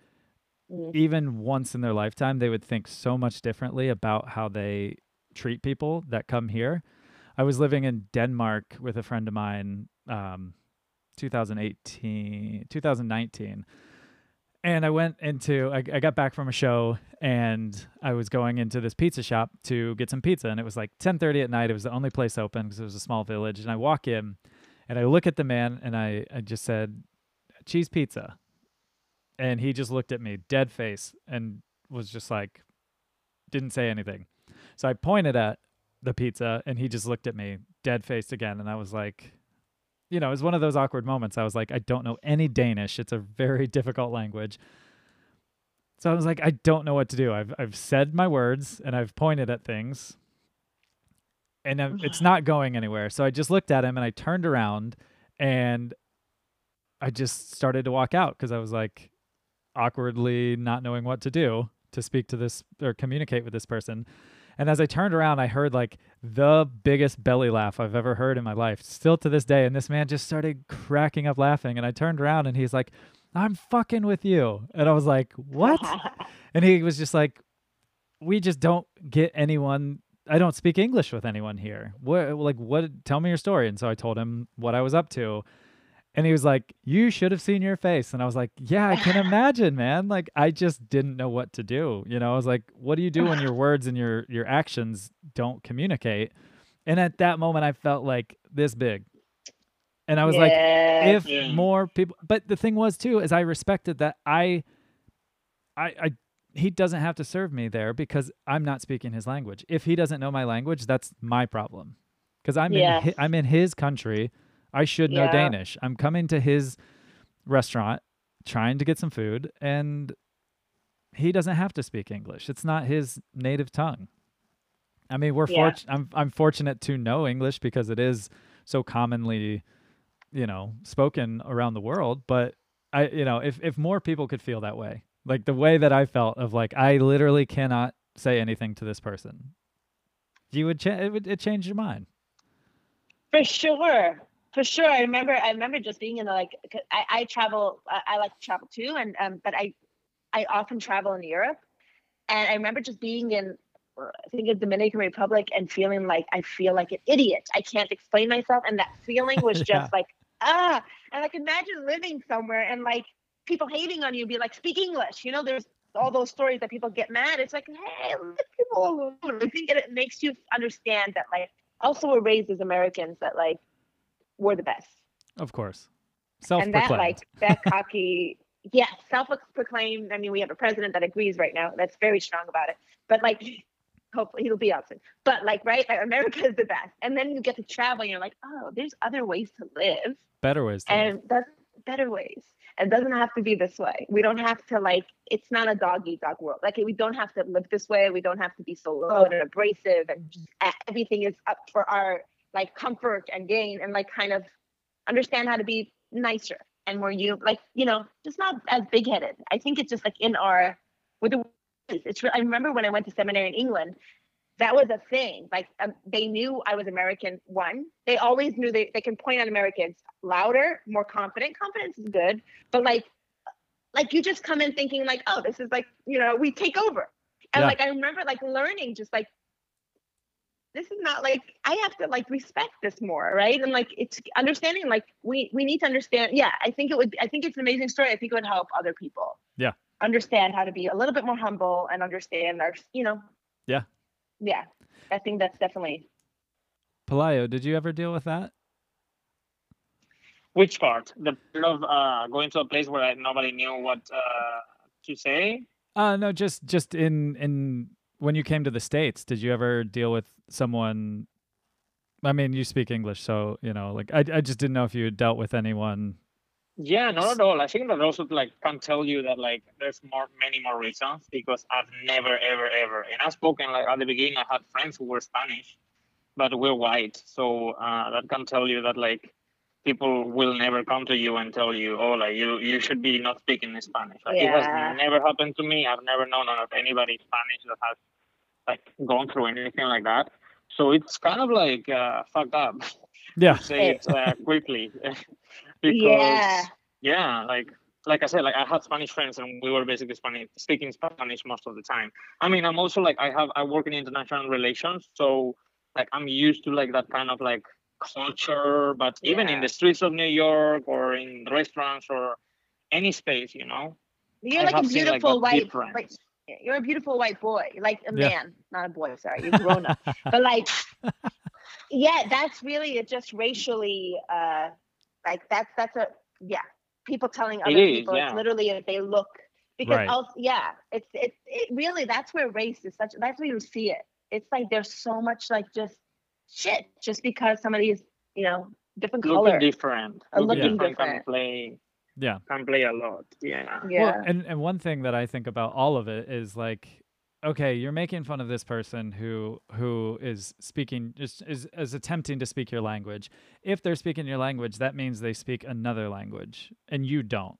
Mm. even once in their lifetime, they would think so much differently about how they treat people that come here. I was living in Denmark with a friend of mine um 2018 2019 and I went into I, I got back from a show and I was going into this pizza shop to get some pizza. And it was like 10:30 at night. It was the only place open because it was a small village. And I walk in and I look at the man and I I just said cheese pizza. And he just looked at me dead face and was just like didn't say anything. So I pointed at the pizza and he just looked at me dead faced again. And I was like you know, it was one of those awkward moments. I was like, I don't know any Danish. It's a very difficult language. So I was like, I don't know what to do. I've I've said my words and I've pointed at things, and I'm- it's not going anywhere. So I just looked at him and I turned around, and I just started to walk out because I was like, awkwardly not knowing what to do to speak to this or communicate with this person. And as I turned around, I heard like the biggest belly laugh I've ever heard in my life, still to this day. And this man just started cracking up laughing. And I turned around and he's like, I'm fucking with you. And I was like, What? and he was just like, We just don't get anyone. I don't speak English with anyone here. What, like, what? Tell me your story. And so I told him what I was up to. And he was like, You should have seen your face. And I was like, Yeah, I can imagine, man. Like, I just didn't know what to do. You know, I was like, What do you do when your words and your, your actions don't communicate? And at that moment, I felt like this big. And I was like, if Yeah. more people but the thing was too is i respected that i i i he doesn't have to serve me there because i'm not speaking his language if he doesn't know my language that's my problem because i'm in i'm in his country i should know Yeah. danish i'm coming to his restaurant trying to get some food and he doesn't have to speak english it's not his native tongue i mean we're Yeah. fortunate I'm, I'm fortunate to know english because it is so commonly you know spoken around the world but i you know if if more people could feel that way like the way that i felt of like i literally cannot say anything to this person you would cha- it would it change your mind For sure. For sure. I remember I remember just being in the like I, I travel I, I like to travel too and um but I I often travel in Europe and I remember just being in uh, I think in Dominican Republic and feeling like I feel like an idiot. I can't explain myself and that feeling was just Yeah. like ah and like imagine living somewhere and like people hating on you be like speak English. You know there's all those stories that people get mad. It's like, hey, let people alone. I think it, it makes you understand that like also we're raised as Americans that like we're the best. Of course. And that like that cocky, yeah, self-proclaimed. I mean, we have a president that agrees right now. That's very strong about it. But like, hopefully he'll be out soon. But like, right, like America is the best. And then you get to travel, and you're like, oh, there's other ways to live, Better ways to live. and that's better ways. It doesn't have to be this way. We don't have to like. It's not a dog eat dog world. Like we don't have to live this way. We don't have to be so loud and abrasive, and just, everything is up for our like comfort and gain, and like kind of understand how to be nicer and more you like you know just not as big headed. I think it's just like in our with the it's. I remember when I went to seminary in England. That was a thing. Like um, they knew I was American. One, they always knew they, they can point at Americans louder, more confident. Confidence is good, but like, like you just come in thinking like, oh, this is like you know we take over, and Yeah. like I remember like learning just like this is not like I have to like respect this more, right? And like it's understanding like we we need to understand. Yeah, I think it would. I think it's an amazing story. I think it would help other people. Yeah. Understand how to be a little bit more humble and understand our, you know. Yeah. Yeah, I think that's definitely. Pelayo, did you ever deal with that? Which part? The part of uh, going to a place where I, nobody knew what uh, to say. Uh no, just just in in when you came to the states, did you ever deal with someone I mean, you speak English, so, you know, like I I just didn't know if you had dealt with anyone Yeah, not at all. I think that also like can tell you that like there's more many more reasons because I've never ever ever and I've spoken like at the beginning I had friends who were Spanish, but we're white, so uh, that can tell you that like people will never come to you and tell you oh like you you should be not speaking Spanish. Like, It has never happened to me. I've never known of anybody Spanish that has like gone through anything like that. So it's kind of like uh, fucked up. Yeah. say it uh, quickly because Yeah. yeah like like i said like i had spanish friends and we were basically spanish speaking spanish most of the time i mean i'm also like i have i work in international relations so like i'm used to like that kind of like culture but even in the streets of new york or in restaurants or any space you know You're I like a have seen, like, beautiful white. difference. Like, you're a beautiful white boy, like a Yeah. man, not a boy. Sorry, you're grown up. but like yeah that's really it just racially uh like that's that's a yeah people telling It other is, people yeah. it's literally if they look because Right. else yeah it's it's it really that's where race is such that's where you see it it's like there's so much like just shit just because somebody is you know different looking color different Uh, looking can different. Play Yeah. can play a lot yeah yeah Well, and and one thing that I think about all of it is like, okay, you're making fun of this person who who is speaking just is is attempting to speak your language. If they're speaking your language, that means they speak another language, and you don't.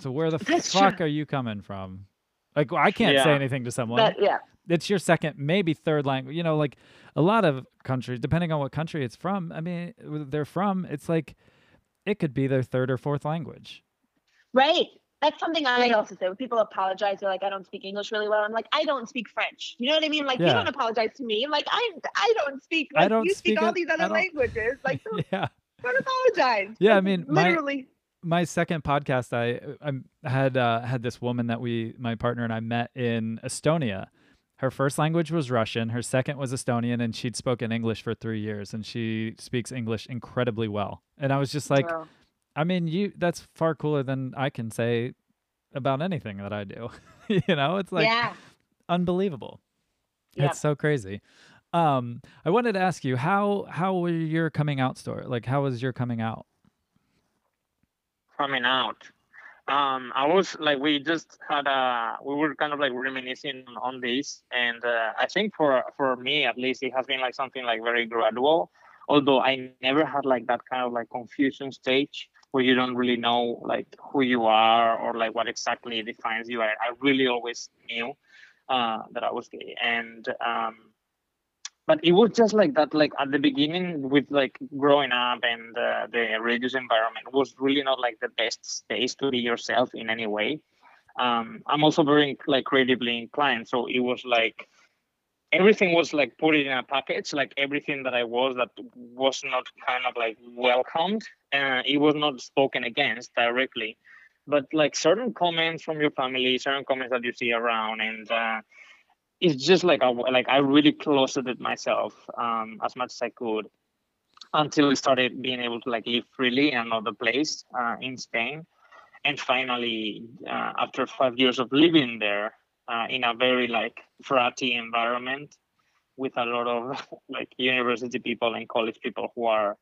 So where the That's fuck true. are you coming from? Like I can't say anything to someone. but yeah it's your second, maybe third language. You know, like a lot of countries, depending on what country it's from. I mean, they're from. It's like it could be their third or fourth language. right that's something I also say when people apologize. They're like, I don't speak English really well. I'm like, I don't speak French. You know what I mean? Like, you don't apologize to me. I'm like, I I don't speak. I Like, don't you speak, speak all it- these other languages. Like, don't, yeah. don't apologize. Yeah, I Like, mean, my- literally. my second podcast i i had uh, had this woman that we my partner and i met in estonia her first language was russian her second was estonian and she'd spoken english for three years and she speaks english incredibly well and i was just like Wow. i mean you that's far cooler than i can say about anything that i do you know it's like yeah. unbelievable Yeah. it's so crazy um i wanted to ask you how how were your coming out story like how was your coming out coming out. Um, I was like, we just had a, we were kind of like reminiscing on this, and uh, I think for for me at least, it has been like something like very gradual. Although I never had like that kind of like confusion stage where you don't really know like who you are or like what exactly defines you. I, I really always knew uh, that I was gay, and um, but it was just like that like at the beginning with like growing up and uh, the religious environment was really not like the best space to be yourself in any way. Um, i'm also very like creatively inclined. So it was like everything was like put in a package like everything that i was that was not kind of like welcomed. Uh, it was not spoken against directly. But like certain comments from your family certain comments that you see around and uh, it's just like I, like I really closeted myself um, as much as I could. until we started being able to like live freely in another place uh, in Spain. And finally, uh, after five years of living there uh, in a very like fratty environment with a lot of like university people and college people who are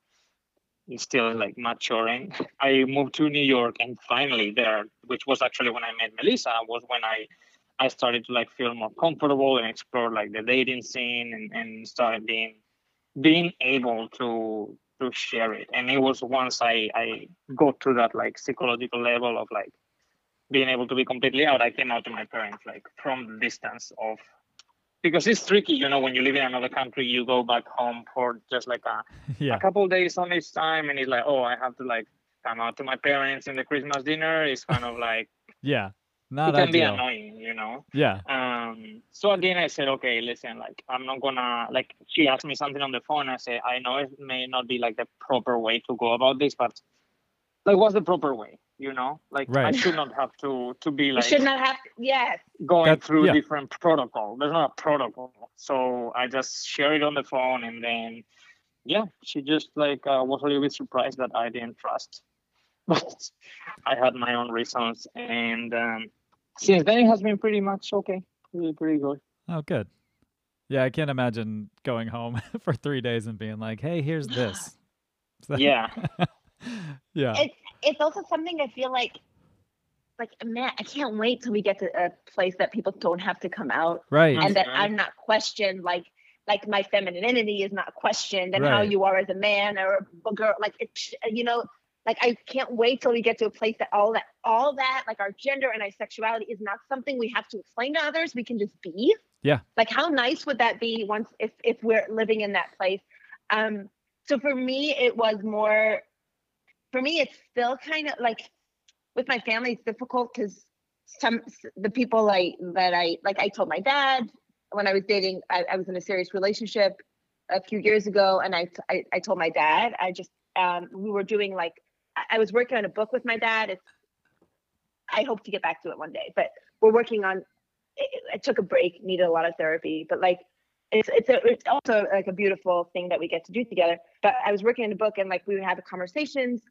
still like maturing, I moved to New York and finally there, which was actually when I met Melissa, was when I I started to like feel more comfortable and explore like the dating scene and, and started being being able to to share it. And it was once I I got to that like psychological level of like being able to be completely out, I came out to my parents like from the distance of because it's tricky, you know, when you live in another country, you go back home for just like a, Yeah. a couple days on each time, and it's like, oh, I have to like come out to my parents in the Christmas dinner. It's kind of like Yeah. It Not can be annoying, you know. Yeah. Um, so again, I said, okay, listen, like I'm not gonna like. She asked me something on the phone. I said, I know it may not be like the proper way to go about this, but like, what's the proper way? You know, like I should not have to to be like. You like should not have. Yes. going That's- through yeah. different protocol. There's not a protocol. So I just share it on the phone and then yeah, she just like uh, was a little bit surprised that I didn't trust. But I had my own reasons and um, since then it has been pretty much okay. Pretty pretty good. Oh, good. Yeah, I can't imagine going home for three days and being like, "Hey, here's this." So- Yeah. yeah. It's it's also something I feel like like man, I can't wait till we get to a place that people don't have to come out right. and that. I'm not questioned like like my femininity is not questioned and how you are as a man or a girl like it's you know like I can't wait till we get to a place that all that all that like our gender and our sexuality is not something we have to explain to others. We can just be. Yeah. like how nice would that be once if if we're living in that place? Um so for me it was more for me it's still kind of like with my family it's difficult because some the people I that I like I told my dad when I was dating I, I was in a serious relationship a few years ago and I, I I told my dad I just um we were doing like I- was working on a book with my dad. It's I hope to get back to it one day but we're working on it, I took a break needed a lot of therapy but like it's it's a, it's also like a beautiful thing that we get to do together. But I was working on a book and like we would have conversations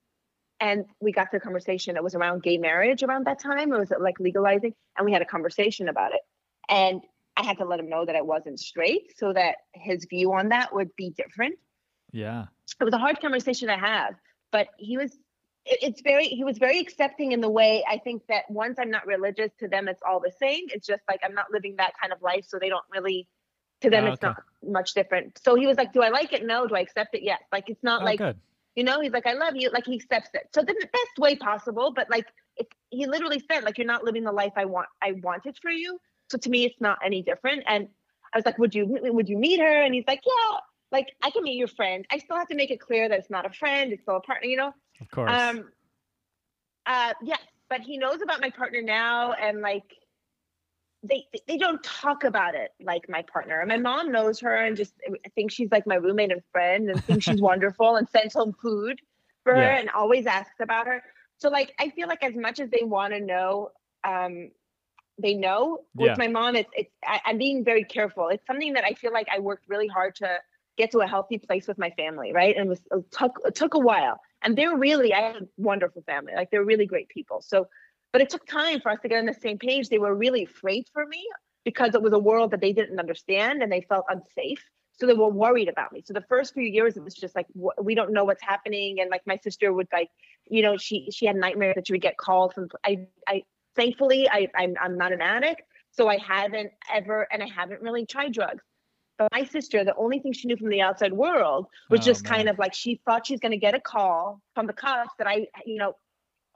and we got to a conversation it was around gay marriage around that time. It was like legalizing and we had a conversation about it. And i had to let him know that i wasn't straight so that his view on that would be different. Yeah. it was a hard conversation to have but he was it's very he was very accepting in the way i think that once i'm not religious to them it's all the same. It's just like i'm not living that kind of life so they don't really to them Ah, it's okay. not much different. So he was like do i like it? No. Do i accept it? Yes. Like it's not Oh, like good. you know he's like i love you. Like he accepts it. So the best way possible but like it, he literally said like you're not living the life i want i wanted for you. So to me it's not any different. And i was like would you would you meet her? And he's like yeah like i can meet your friend. I still have to make it clear that it's not a friend it's still a partner you know? Of course. um uh yes but he knows about my partner now and like they they don't talk about it like my partner. And my mom knows her and just thinks she's like my roommate and friend and thinks she's wonderful and sends home food for her and always asks about her. So like i feel like as much as they want to know um they know with Yeah. my mom it's it's I, i'm being very careful. It's something that i feel like i worked really hard to get to a healthy place with my family right? And it was it took it took a while. And they're really i had a wonderful family. Like they're really great people. So but it took time for us to get on the same page. They were really afraid for me because it was a world that they didn't understand and they felt unsafe. So they were worried about me. So the first few years it was just like we don't know what's happening. And like my sister would like you know she she had nightmares that she would get calls from i i thankfully i i'm, I'm not an addict. So i haven't ever and i haven't really tried drugs my sister the only thing she knew from the outside world was Oh, just kind of like she thought she's going to get a call from the cops that i you know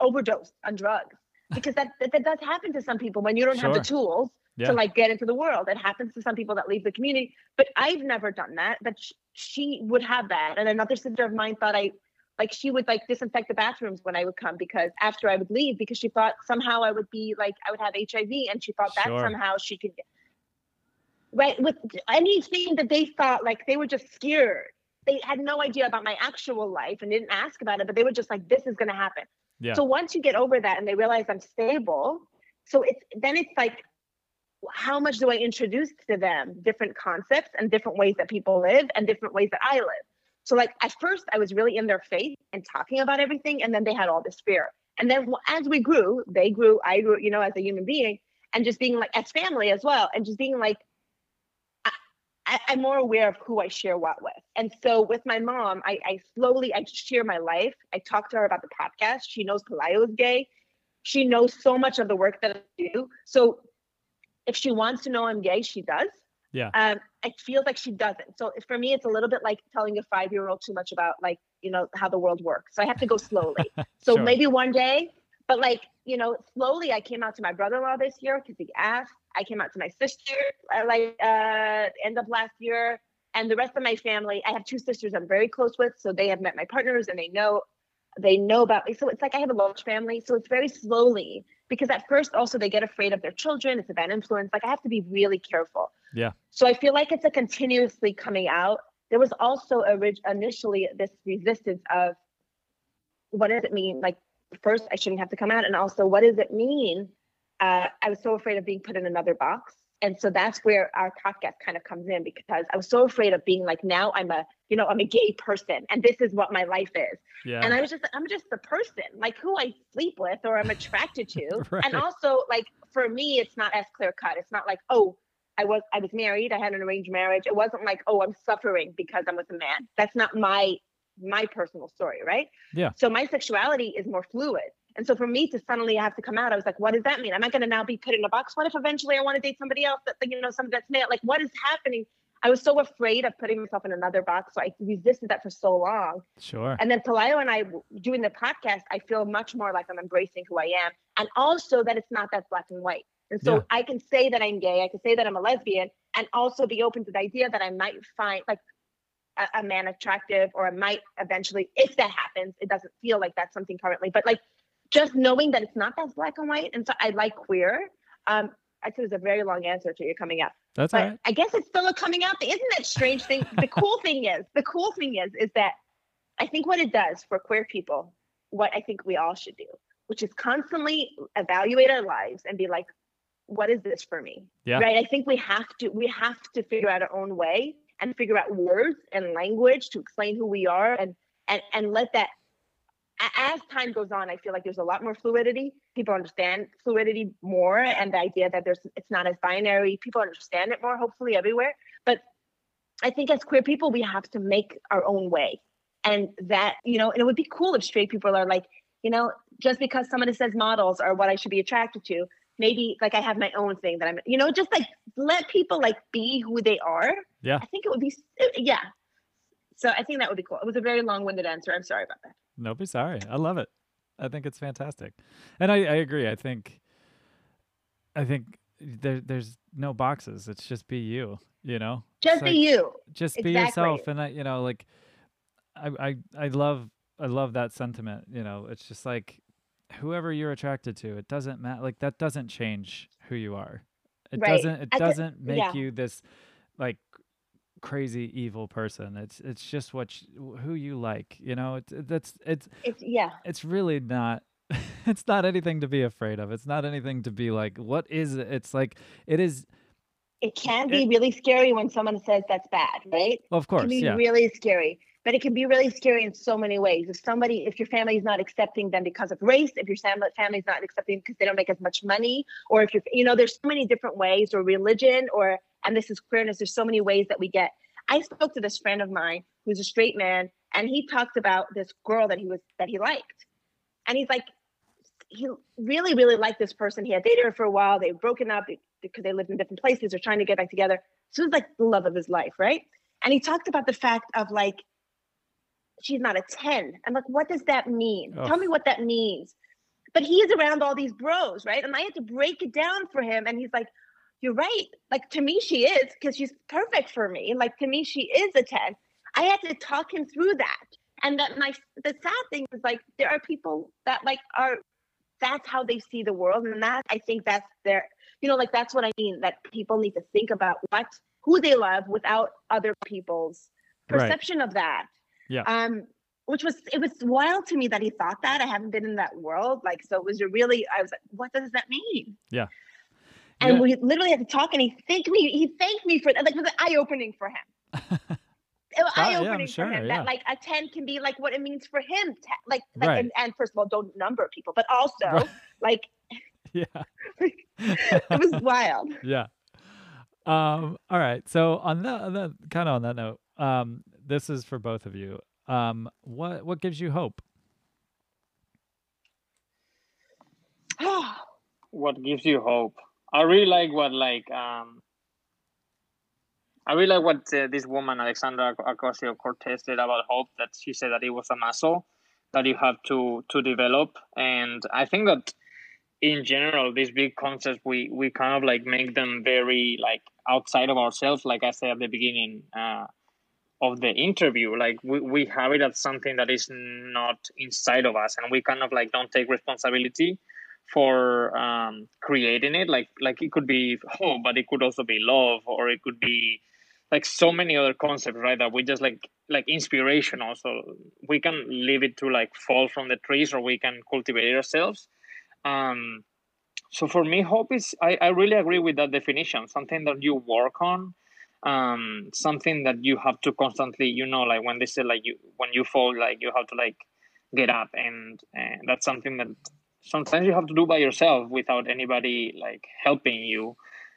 overdosed on drugs. Because that, that that does happen to some people when you don't have the tools Yeah. to like get into the world. It happens to some people that leave the community but i've never done that but sh- she would have that. And another sister of mine thought i like she would like disinfect the bathrooms when i would come because after i would leave because she thought somehow i would be like i would have hiv and she thought that somehow she could get right with anything that they thought like they were just scared they had no idea about my actual life and didn't ask about it but they were just like this is going to happen Yeah. so once you get over that and they realize i'm stable so it's then it's like how much do i introduce to them different concepts and different ways that people live and different ways that i live So like at first I was really in their face and talking about everything, and then they had all this fear. And then as we grew, they grew, I grew, you know, as a human being, and just being like as family as well, and just being like, I, am more aware of who I share what with. And so with my mom, I, I slowly I share my life. I talk to her about the podcast. She knows Pelayo is gay. She knows so much of the work that I do. So if she wants to know I'm gay, she does. Yeah. Um, it feels like she doesn't. So for me, it's a little bit like telling a five year old too much about like you know how the world works. So I have to go slowly. so sure. maybe one day, but like you know, slowly I came out to my brother in law this year because he asked. I came out to my sister uh, like uh, end of last year, and the rest of my family. I have two sisters I'm very close with, so they have met my partners and they know they know about me. So it's like I have a large family. So it's very slowly because at first also they get afraid of their children. It's a bad influence. Like I have to be really careful. Yeah. So I feel like it's a continuously coming out. There was also a initially this resistance of what does it mean? Like first I shouldn't have to come out, and also what does it mean? Uh, I was so afraid of being put in another box and so that's where our podcast kind of comes in because I was so afraid of being like now I'm a you know I'm a gay person and this is what my life is. Yeah. And I was just I'm just the person like who I sleep with or I'm attracted to. right. And also like for me it's not as clear cut. It's not like oh I was I was married I had an arranged marriage. It wasn't like oh I'm suffering because I'm with a man. That's not my my personal story, right? Yeah. So my sexuality is more fluid. And so for me to suddenly have to come out, I was like, what does that mean? Am I going to now be put in a box? What if eventually I want to date somebody else that, you know, somebody that's male? Like, what is happening? I was so afraid of putting myself in another box. So I resisted that for so long. Sure. And then Pelayo and I doing the podcast, I feel much more like I'm embracing who I am. And also that it's not that black and white. And so yeah. I can say that I'm gay, I can say that I'm a lesbian, and also be open to the idea that I might find like a, a man attractive or I might eventually, if that happens, it doesn't feel like that's something currently, but like just knowing that it's not that black and white. And so I like queer. Um, I said it's a very long answer to your coming out. That's but right. I guess it's still a coming out. Isn't that strange thing? the cool thing is, the cool thing is, is that I think what it does for queer people, what I think we all should do, which is constantly evaluate our lives and be like, what is this for me? Yeah. Right. I think we have to we have to figure out our own way and figure out words and language to explain who we are and and and let that as time goes on, I feel like there's a lot more fluidity. People understand fluidity more, and the idea that there's it's not as binary. People understand it more, hopefully, everywhere. But I think as queer people, we have to make our own way, and that you know, and it would be cool if straight people are like, you know, just because somebody says models are what I should be attracted to, maybe like I have my own thing that I'm, you know, just like let people like be who they are. Yeah, I think it would be, yeah. So I think that would be cool. It was a very long-winded answer. I'm sorry about that. No, be sorry. I love it. I think it's fantastic, and I, I agree. I think, I think there there's no boxes. It's just be you. You know, just be you. Just exactly. be yourself, and I, you know, like, I, I, I love, I love that sentiment. You know, it's just like, whoever you're attracted to, it doesn't matter. Like that doesn't change who you are. It right. doesn't. It I doesn't could, make yeah. you this, like crazy evil person. It's it's just what you, who you like. You know, it's that's it's, it's yeah. It's really not. it's not anything to be afraid of. It's not anything to be like. What is it? It's like it is. It can be it, really scary when someone says that's bad, right? Well, of course, it can be yeah. really scary. But it can be really scary in so many ways. If somebody, if your family is not accepting them because of race, if your family is not accepting because they don't make as much money, or if you're, you know, there's so many different ways, or religion, or and this is queerness. There's so many ways that we get. I spoke to this friend of mine who's a straight man, and he talked about this girl that he was that he liked, and he's like, he really really liked this person. He had dated her for a while. They've broken up because they lived in different places. They're trying to get back together. So it was like the love of his life, right? And he talked about the fact of like, she's not a 10. I'm like, what does that mean? Oh. Tell me what that means. But he's around all these bros, right? And I had to break it down for him. And he's like, you're right. Like to me, she is because she's perfect for me. Like to me, she is a 10. I had to talk him through that. And that my the sad thing is like there are people that like are that's how they see the world. And that I think that's their you know, like that's what I mean, that people need to think about what who they love without other people's perception right. of that. Yeah. Um, which was it was wild to me that he thought that. I haven't been in that world. Like so it was a really I was like, what does that mean? Yeah. And yeah. we literally had to talk, and he thanked me. He thanked me for that. Like it was eye opening for him. eye opening yeah, I'm for him yeah. that like a 10 can be like what it means for him. To, like, like Right. and, and first of all, don't number people, but also Right. like yeah. it was wild. yeah. Um, all right. So on that, on that kind of on that note, um, this is for both of you. Um, what what gives you hope? what gives you hope i really like what like um i really like what uh, this woman alexandra ocasio cortez said about hope that she said that it was a muscle that you have to to develop. And i think that in general these big concepts we we kind of like make them very like outside of ourselves like i said at the beginning uh of the interview. Like we, we have it as something that is not inside of us and we kind of like don't take responsibility for um, creating it. Like like it could be hope but it could also be love or it could be like so many other concepts right that we just like like inspiration also. We can leave it to like fall from the trees or we can cultivate ourselves. Um so for me hope is i, I really agree with that definition. Something that you work on um something that you have to constantly you know like when they say like you when you fall like you have to like get up. And, and that's something that sometimes you have to do by yourself without anybody like helping you.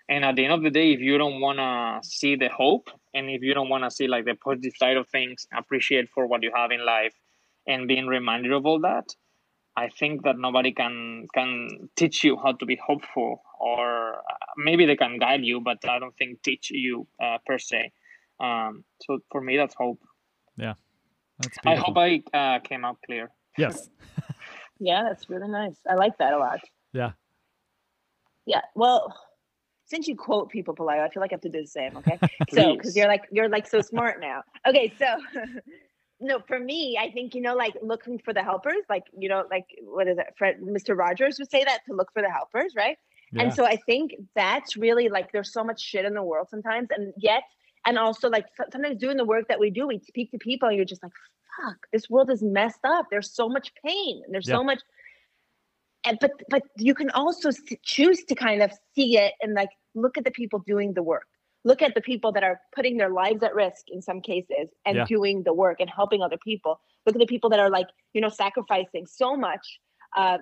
And at the end of the day if you don't want to see the hope and if you don't want to see like the positive side of things appreciate for what you have in life and being reminded of all that i think that nobody can can teach you how to be hopeful or uh, maybe they can guide you but i don't think teach you uh, per se. Um, so for me that's hope. Yeah. That's i hope i uh, came out clear. Yes. Yeah, that's really nice. I like that a lot. Yeah. Yeah. Well, since you quote people, Pelayo, I feel like I have to do the same. Okay. so, because you're like you're like so smart now. Okay. So, no, for me, I think you know, like looking for the helpers. Like you know, like what is it? Fred, Mr. Rogers would say that to look for the helpers, right? Yeah. And so I think that's really like there's so much shit in the world sometimes, and yet, and also like sometimes doing the work that we do, we speak to people, and you're just like, fuck, this world is messed up. There's so much pain, and there's Yeah. so much. And but but you can also choose to kind of see it and like look at the people doing the work. Look at the people that are putting their lives at risk in some cases and Yeah. doing the work and helping other people. Look at the people that are like you know sacrificing so much, uh,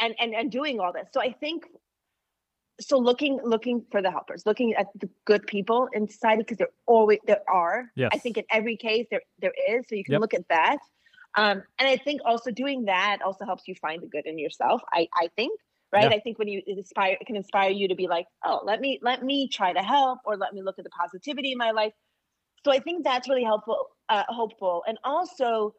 and and and doing all this. So I think so looking looking for the helpers looking at the good people in society because there always there are Yes. i think in every case there there is so you can Yep. look at that um and i think also doing that also helps you find the good in yourself i i think right Yeah. i think when you inspire it can inspire you to be like oh let me let me try to help or let me look at the positivity in my life so i think that's really helpful uh hopeful and also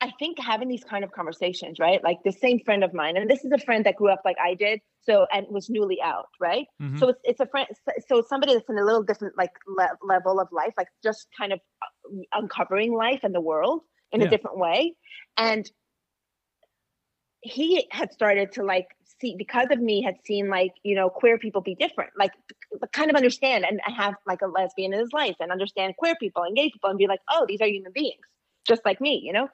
I think having these kind of conversations, right? Like the same friend of mine, and this is a friend that grew up like I did, so and was newly out, right? Mhm. So it's it's a friend, so it's somebody that's in a little different like le- level of life, like just kind of uh, uncovering life and the world in Yeah. a different way, and he had started to like see because of me had seen like you know queer people be different like kind of understand and have like a lesbian in his life and understand queer people and gay people and be like oh these are human beings just like me you know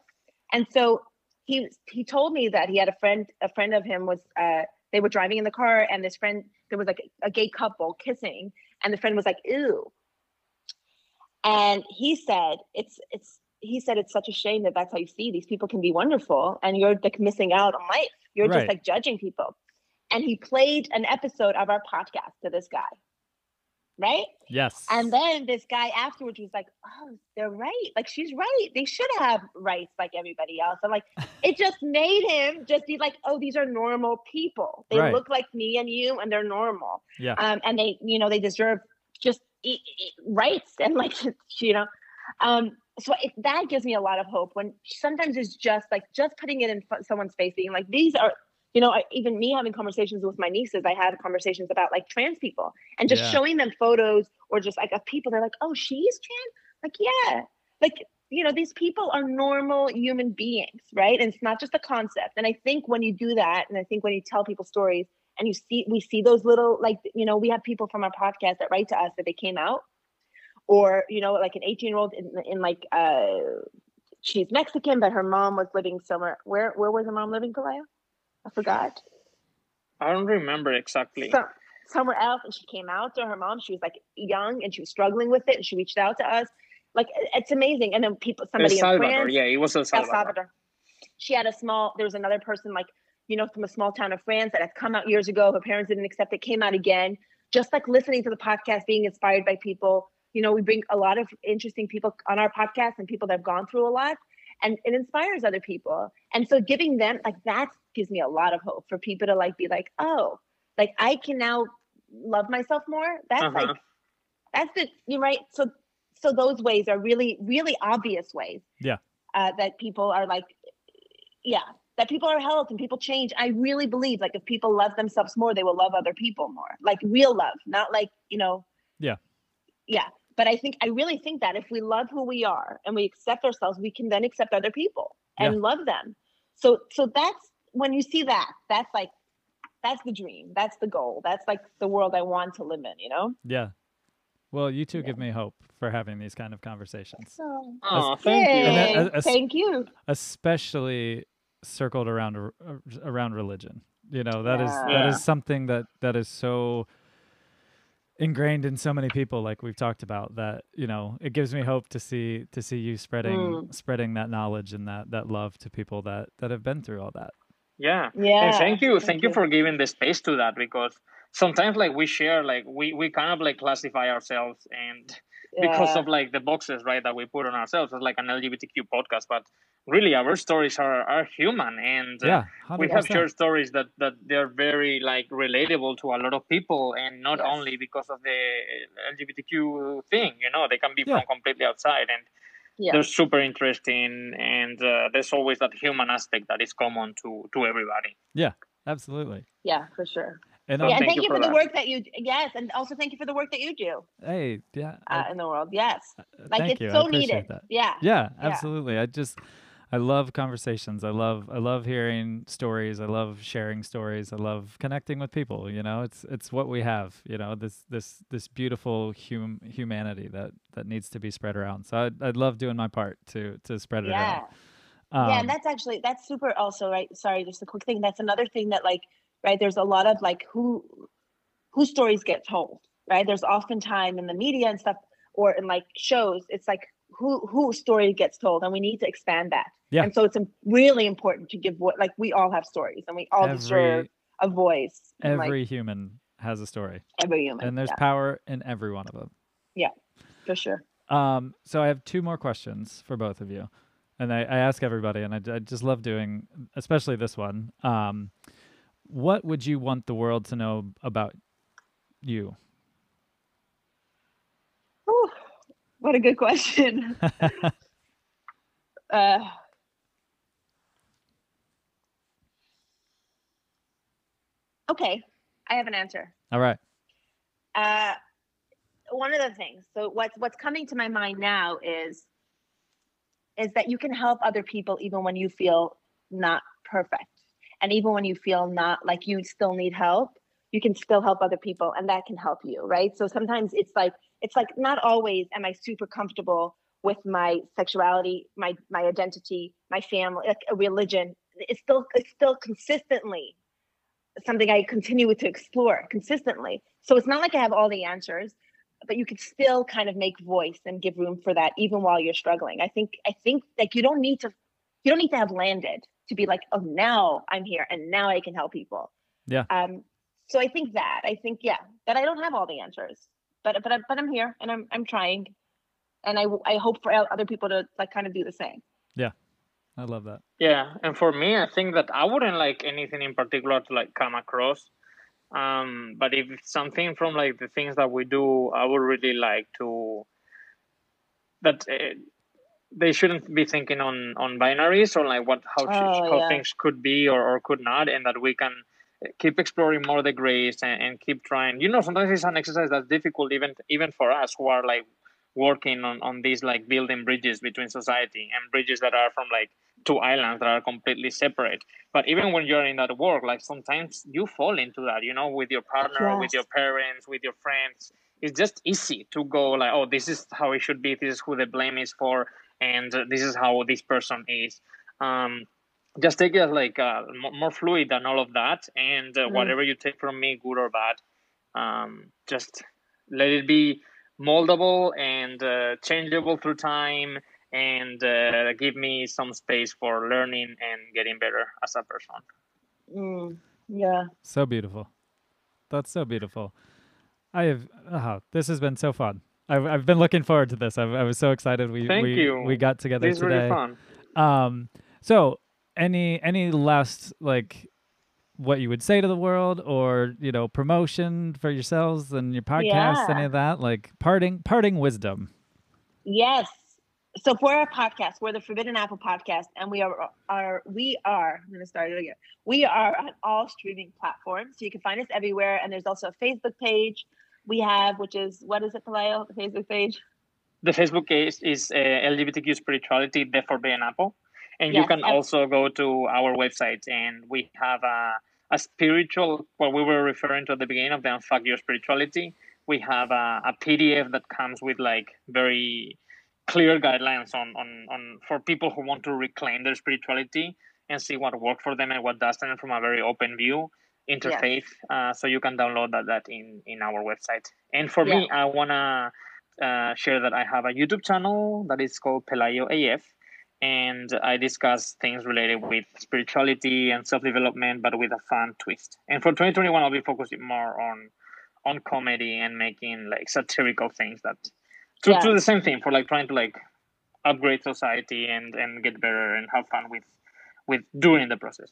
and so he he told me that he had a friend a friend of him was uh they were driving in the car and this friend there was like a gay couple kissing and the friend was like ew. And he said it's it's he said it's such a shame that that's how you see these people can be wonderful and you're like missing out on life. You're Right. just like judging people. And he played an episode of our podcast to this guy right Yes. and then this guy afterwards was like, "Oh, they're right. Like she's right. They should have rights like everybody else." I'm like, it just made him just be like, "Oh, these are normal people. They Right. look like me and you, and they're normal. Yeah. Um, and they, you know, they deserve just e- e- rights and like, you know." Um, so it, that gives me a lot of hope when sometimes it's just like just putting it in someone's face, being like, "These are." You know, I, even me having conversations with my nieces, I had conversations about like trans people and just Yeah. showing them photos or just like of people. They're like oh she's trans? Like yeah. Like you know these people are normal human beings right? And it's not just a concept. And i think when you do that and i think when you tell people stories and you see we see those little like you know we have people from our podcast that write to us that they came out or you know like an 18 year old in, in like uh she's mexican but her mom was living somewhere where where was her mom living Pelayo? I forgot I don't remember exactly. so, somewhere else and she came out to her mom. She was like young and she was struggling with it and she reached out to us. Like it's amazing. And then people, somebody in France, yeah, it was El El Salvador. Salvador. She had a small. There was another person like you know from a small town of France that had come out years ago. Her parents didn't accept it. Came out again. Just like listening to the podcast, being inspired by people. You know, we bring a lot of interesting people on our podcast and people that have gone through a lot, and it inspires other people. And so giving them like that gives me a lot of hope for people to like be like, oh, like I can now love myself more. That's Uh-huh. like that's the you right. So so those ways are really really obvious ways. Yeah. Uh, that people are like, yeah, that people are helped and people change. I really believe like if people love themselves more, they will love other people more. Like real love, not like you know. Yeah. Yeah. But I think I really think that if we love who we are and we accept ourselves, we can then accept other people and love them. So so that's when you see that, that's like that's the dream. That's the goal. That's like the world I want to live in, you know? Yeah. Well, you two Yeah. give me hope for having these kind of conversations, So Oh, thank you. And that- Yay, as- as- thank you. especially circled around r- around religion. You know, that is that Yeah. is something that that is so ingrained in so many people like we've talked about that you know it gives me hope to see to see you spreading Mm. spreading that knowledge and that that love to people that that have been through all that Yeah. Yeah. and thank you thank thank you you. for giving the space to that because sometimes like we share like we we kind of like classify ourselves and because of like the boxes right that we put on ourselves as like an lgbtq podcast but really our stories are are human and uh, yeah we have shared stories that that they're very like relatable to a lot of people and not Yes. only because of the lgbtq thing you know they can be Yeah. from completely outside and Yeah. they're super interesting and uh, there's always that human aspect that is common to to everybody yeah absolutely Yeah, for sure. and So um, yeah, and thank thank, you you for for the work that you yes, and also thank you for the work that you do hey yeah I- uh, in the world. Yes. Like thank it's you I so appreciate needed. that Yeah. yeah absolutely i just i love conversations i love i love hearing stories i love sharing stories i love connecting with people you know it's it's what we have you know this this this beautiful hum humanity that that needs to be spread around so i'd, I'd love doing my part to to spread it out. Yeah. around um, yeah, and that's actually that's super also, right? Sorry, just a quick thing. That's another thing that like, right, there's a lot of like who whose stories get told, right? There's often time in the media and stuff or in like shows, it's like who whose story gets told and we need to expand that. Yeah. And so it's really important to give what like we all have stories and we all deserve a voice. in, like, every human has a story every human. and there's yeah, power in every one of them yeah for sure. Um, so I have two more questions for both of you, and I, I ask everybody, and I, I just love doing, especially this one. Um, what would you want the world to know about you? What a good question. uh, okay, I have an answer. All right. Uh, one of the things. So what's what's coming to my mind now is is that you can help other people even when you feel not perfect, and even when you feel not like you still need help, you can still help other people, and that can help you, right? So sometimes it's like it's like not always am I super comfortable with my sexuality, my my identity, my family, like a religion. It's still it's still consistently something I continue to explore consistently. So it's not like I have all the answers, but you could still kind of make voice and give room for that even while you're struggling. I think I think like you don't need to you don't need to have landed to be like, oh now I'm here and now I can help people. Yeah. Um so I think that I think yeah, that I don't have all the answers. But but I- but I'm here and I'm I'm trying. And I I hope for other people to like kind of do the same. Yeah, I love that. Yeah, and for me, I think that I wouldn't like anything in particular to like come across. Um, but if something from like the things that we do, I would really like to that uh, they shouldn't be thinking on on binaries or like what how sh- Oh, how yeah. things could be or, or could not, and that we can keep exploring more the grays and, and keep trying. You know, sometimes it's an exercise that's difficult even even for us who are like working on on these like building bridges between society and bridges that are from like two islands that are completely separate. But even when you're in that work, like sometimes you fall into that, you know, with your partner, with your parents, with your friends. It's just easy to go like, oh, this is how it should be. This is who the blame is for, and this is how this person is. Um, just take it as like uh, mo- more fluid than all of that, and uh, Mm. whatever you take from me, good or bad, Um, just let it be moldable and uh, changeable through time and uh, give me some space for learning and getting better as a person. Mm, yeah. So beautiful. That's so beautiful. I have. Oh, this has been so fun. I've I've been looking forward to this. I've, I was so excited. We Thank we you. we got together This is today. really fun. Um. So any any last like what you would say to the world or you know promotion for yourselves and your podcast any of that like parting parting wisdom Yes. So for our podcast, we're the Forbidden Apple podcast, and we are are we are. I'm gonna start it again. We are on all streaming platforms, so you can find us everywhere. And there's also a Facebook page we have, which is what is it, Pelayo? The Facebook page. The Facebook page is uh, LGBTQ Spirituality, the Forbidden Apple. And you can ab- also go to our website and we have a, a spiritual, what we were referring to at the beginning of the Unfuck Your Spirituality. We have a, a PDF that comes with like very clear guidelines on, on, on for people who want to reclaim their spirituality and see what worked for them and what doesn't from a very open view interfaith. Uh, so you can download that, that in, in our website. And for me, I want to uh, share that I have a YouTube channel that is called Pelayo AF, and I discuss things related with spirituality and self development, but with a fun twist. And for 2021, I'll be focusing more on on comedy and making like satirical things that to, Yeah. to the same thing for like trying to like upgrade society and and get better and have fun with with during the process.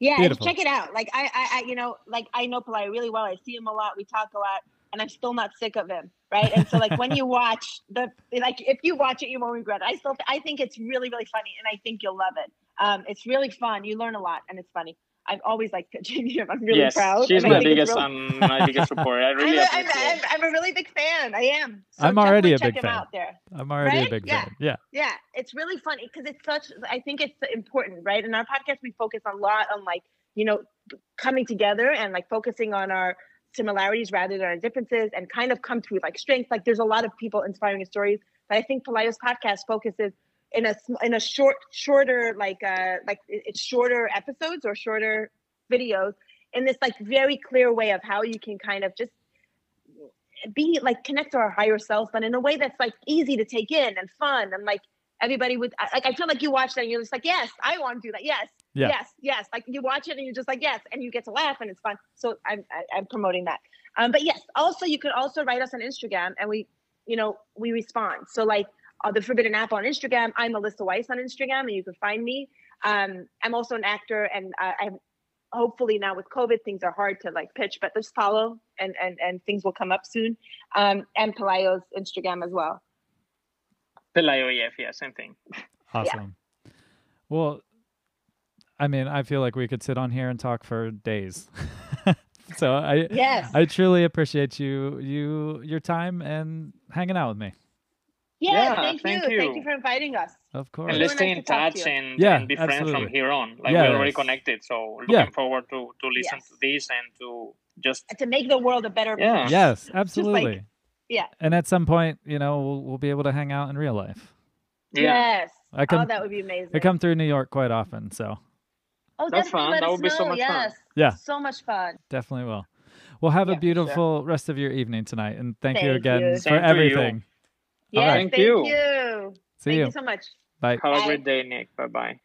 Yeah, Beautiful. check it out. Like I, I, I, you know, like I know Pelayo really well. I see him a lot. We talk a lot, and I'm still not sick of him, right? And so, like when you watch the, like if you watch it, you won't regret it. I still, I think it's really, really funny, and I think you'll love it. Um, it's really fun. You learn a lot, and it's funny. I've always liked pitching him. I'm really yes, proud. she's and my biggest real- um, my biggest supporter. I really I'm, a, I'm. I'm, I'm a really big fan. I am. So I'm already definitely a check big him fan. out there. i'm already a Right? big Yeah. fan yeah Yeah, it's really funny because it's such. I think it's important, right? In our podcast, we focus a lot on like you know coming together and like focusing on our similarities rather than our differences, and kind of come through like strengths. Like there's a lot of people inspiring stories, but I think Pelayo's podcast focuses in a in a short, shorter like uh like it's shorter episodes or shorter videos in this like very clear way of how you can kind of just be like connect to our higher self, but in a way that's like easy to take in and fun and like everybody would like I feel like you watch that and you're just like yes I want to do that yes Yeah. yes yes. Like you watch it and you're just like yes and you get to laugh and it's fun. So I'm I, I'm promoting that. Um but yes also you could also write us on Instagram and we you know we respond. So like uh, the Forbidden Apple on Instagram I'm Melissa Weisz on Instagram and you can find me. Um I'm also an actor and uh, I'm hopefully now with COVID things are hard to like pitch but just follow and and and things will come up soon. Um and Pelayo's Instagram as well. Pelayo AF, yeah, same thing. awesome. Well i mean i feel like we could sit on here and talk for days so i yes i truly appreciate you you your time and hanging out with me Yeah, Yeah, thank, thank you. you. Thank you for inviting us. of course And Really let's stay nice in to talk to touch and, Yeah, and be friends from here on. Like Yes. we're already connected, so looking Yeah. forward to to listen Yes. to this and to just To make the world a better Yeah. place. yes absolutely yeah. and at some point you know we'll, we'll be able to hang out in real life yeah. Yes. I come- oh, that would be amazing. i come through new york quite often so oh, That's fun. That would be so know. much fun. yes. Yeah. So much fun. definitely will well have Yeah, a for sure. beautiful rest of your evening tonight and thank, you again you. for Same to you. everything Yes, right. Thank thank you. you. see thank you you so much. bye Have a great day, Nick. Bye bye.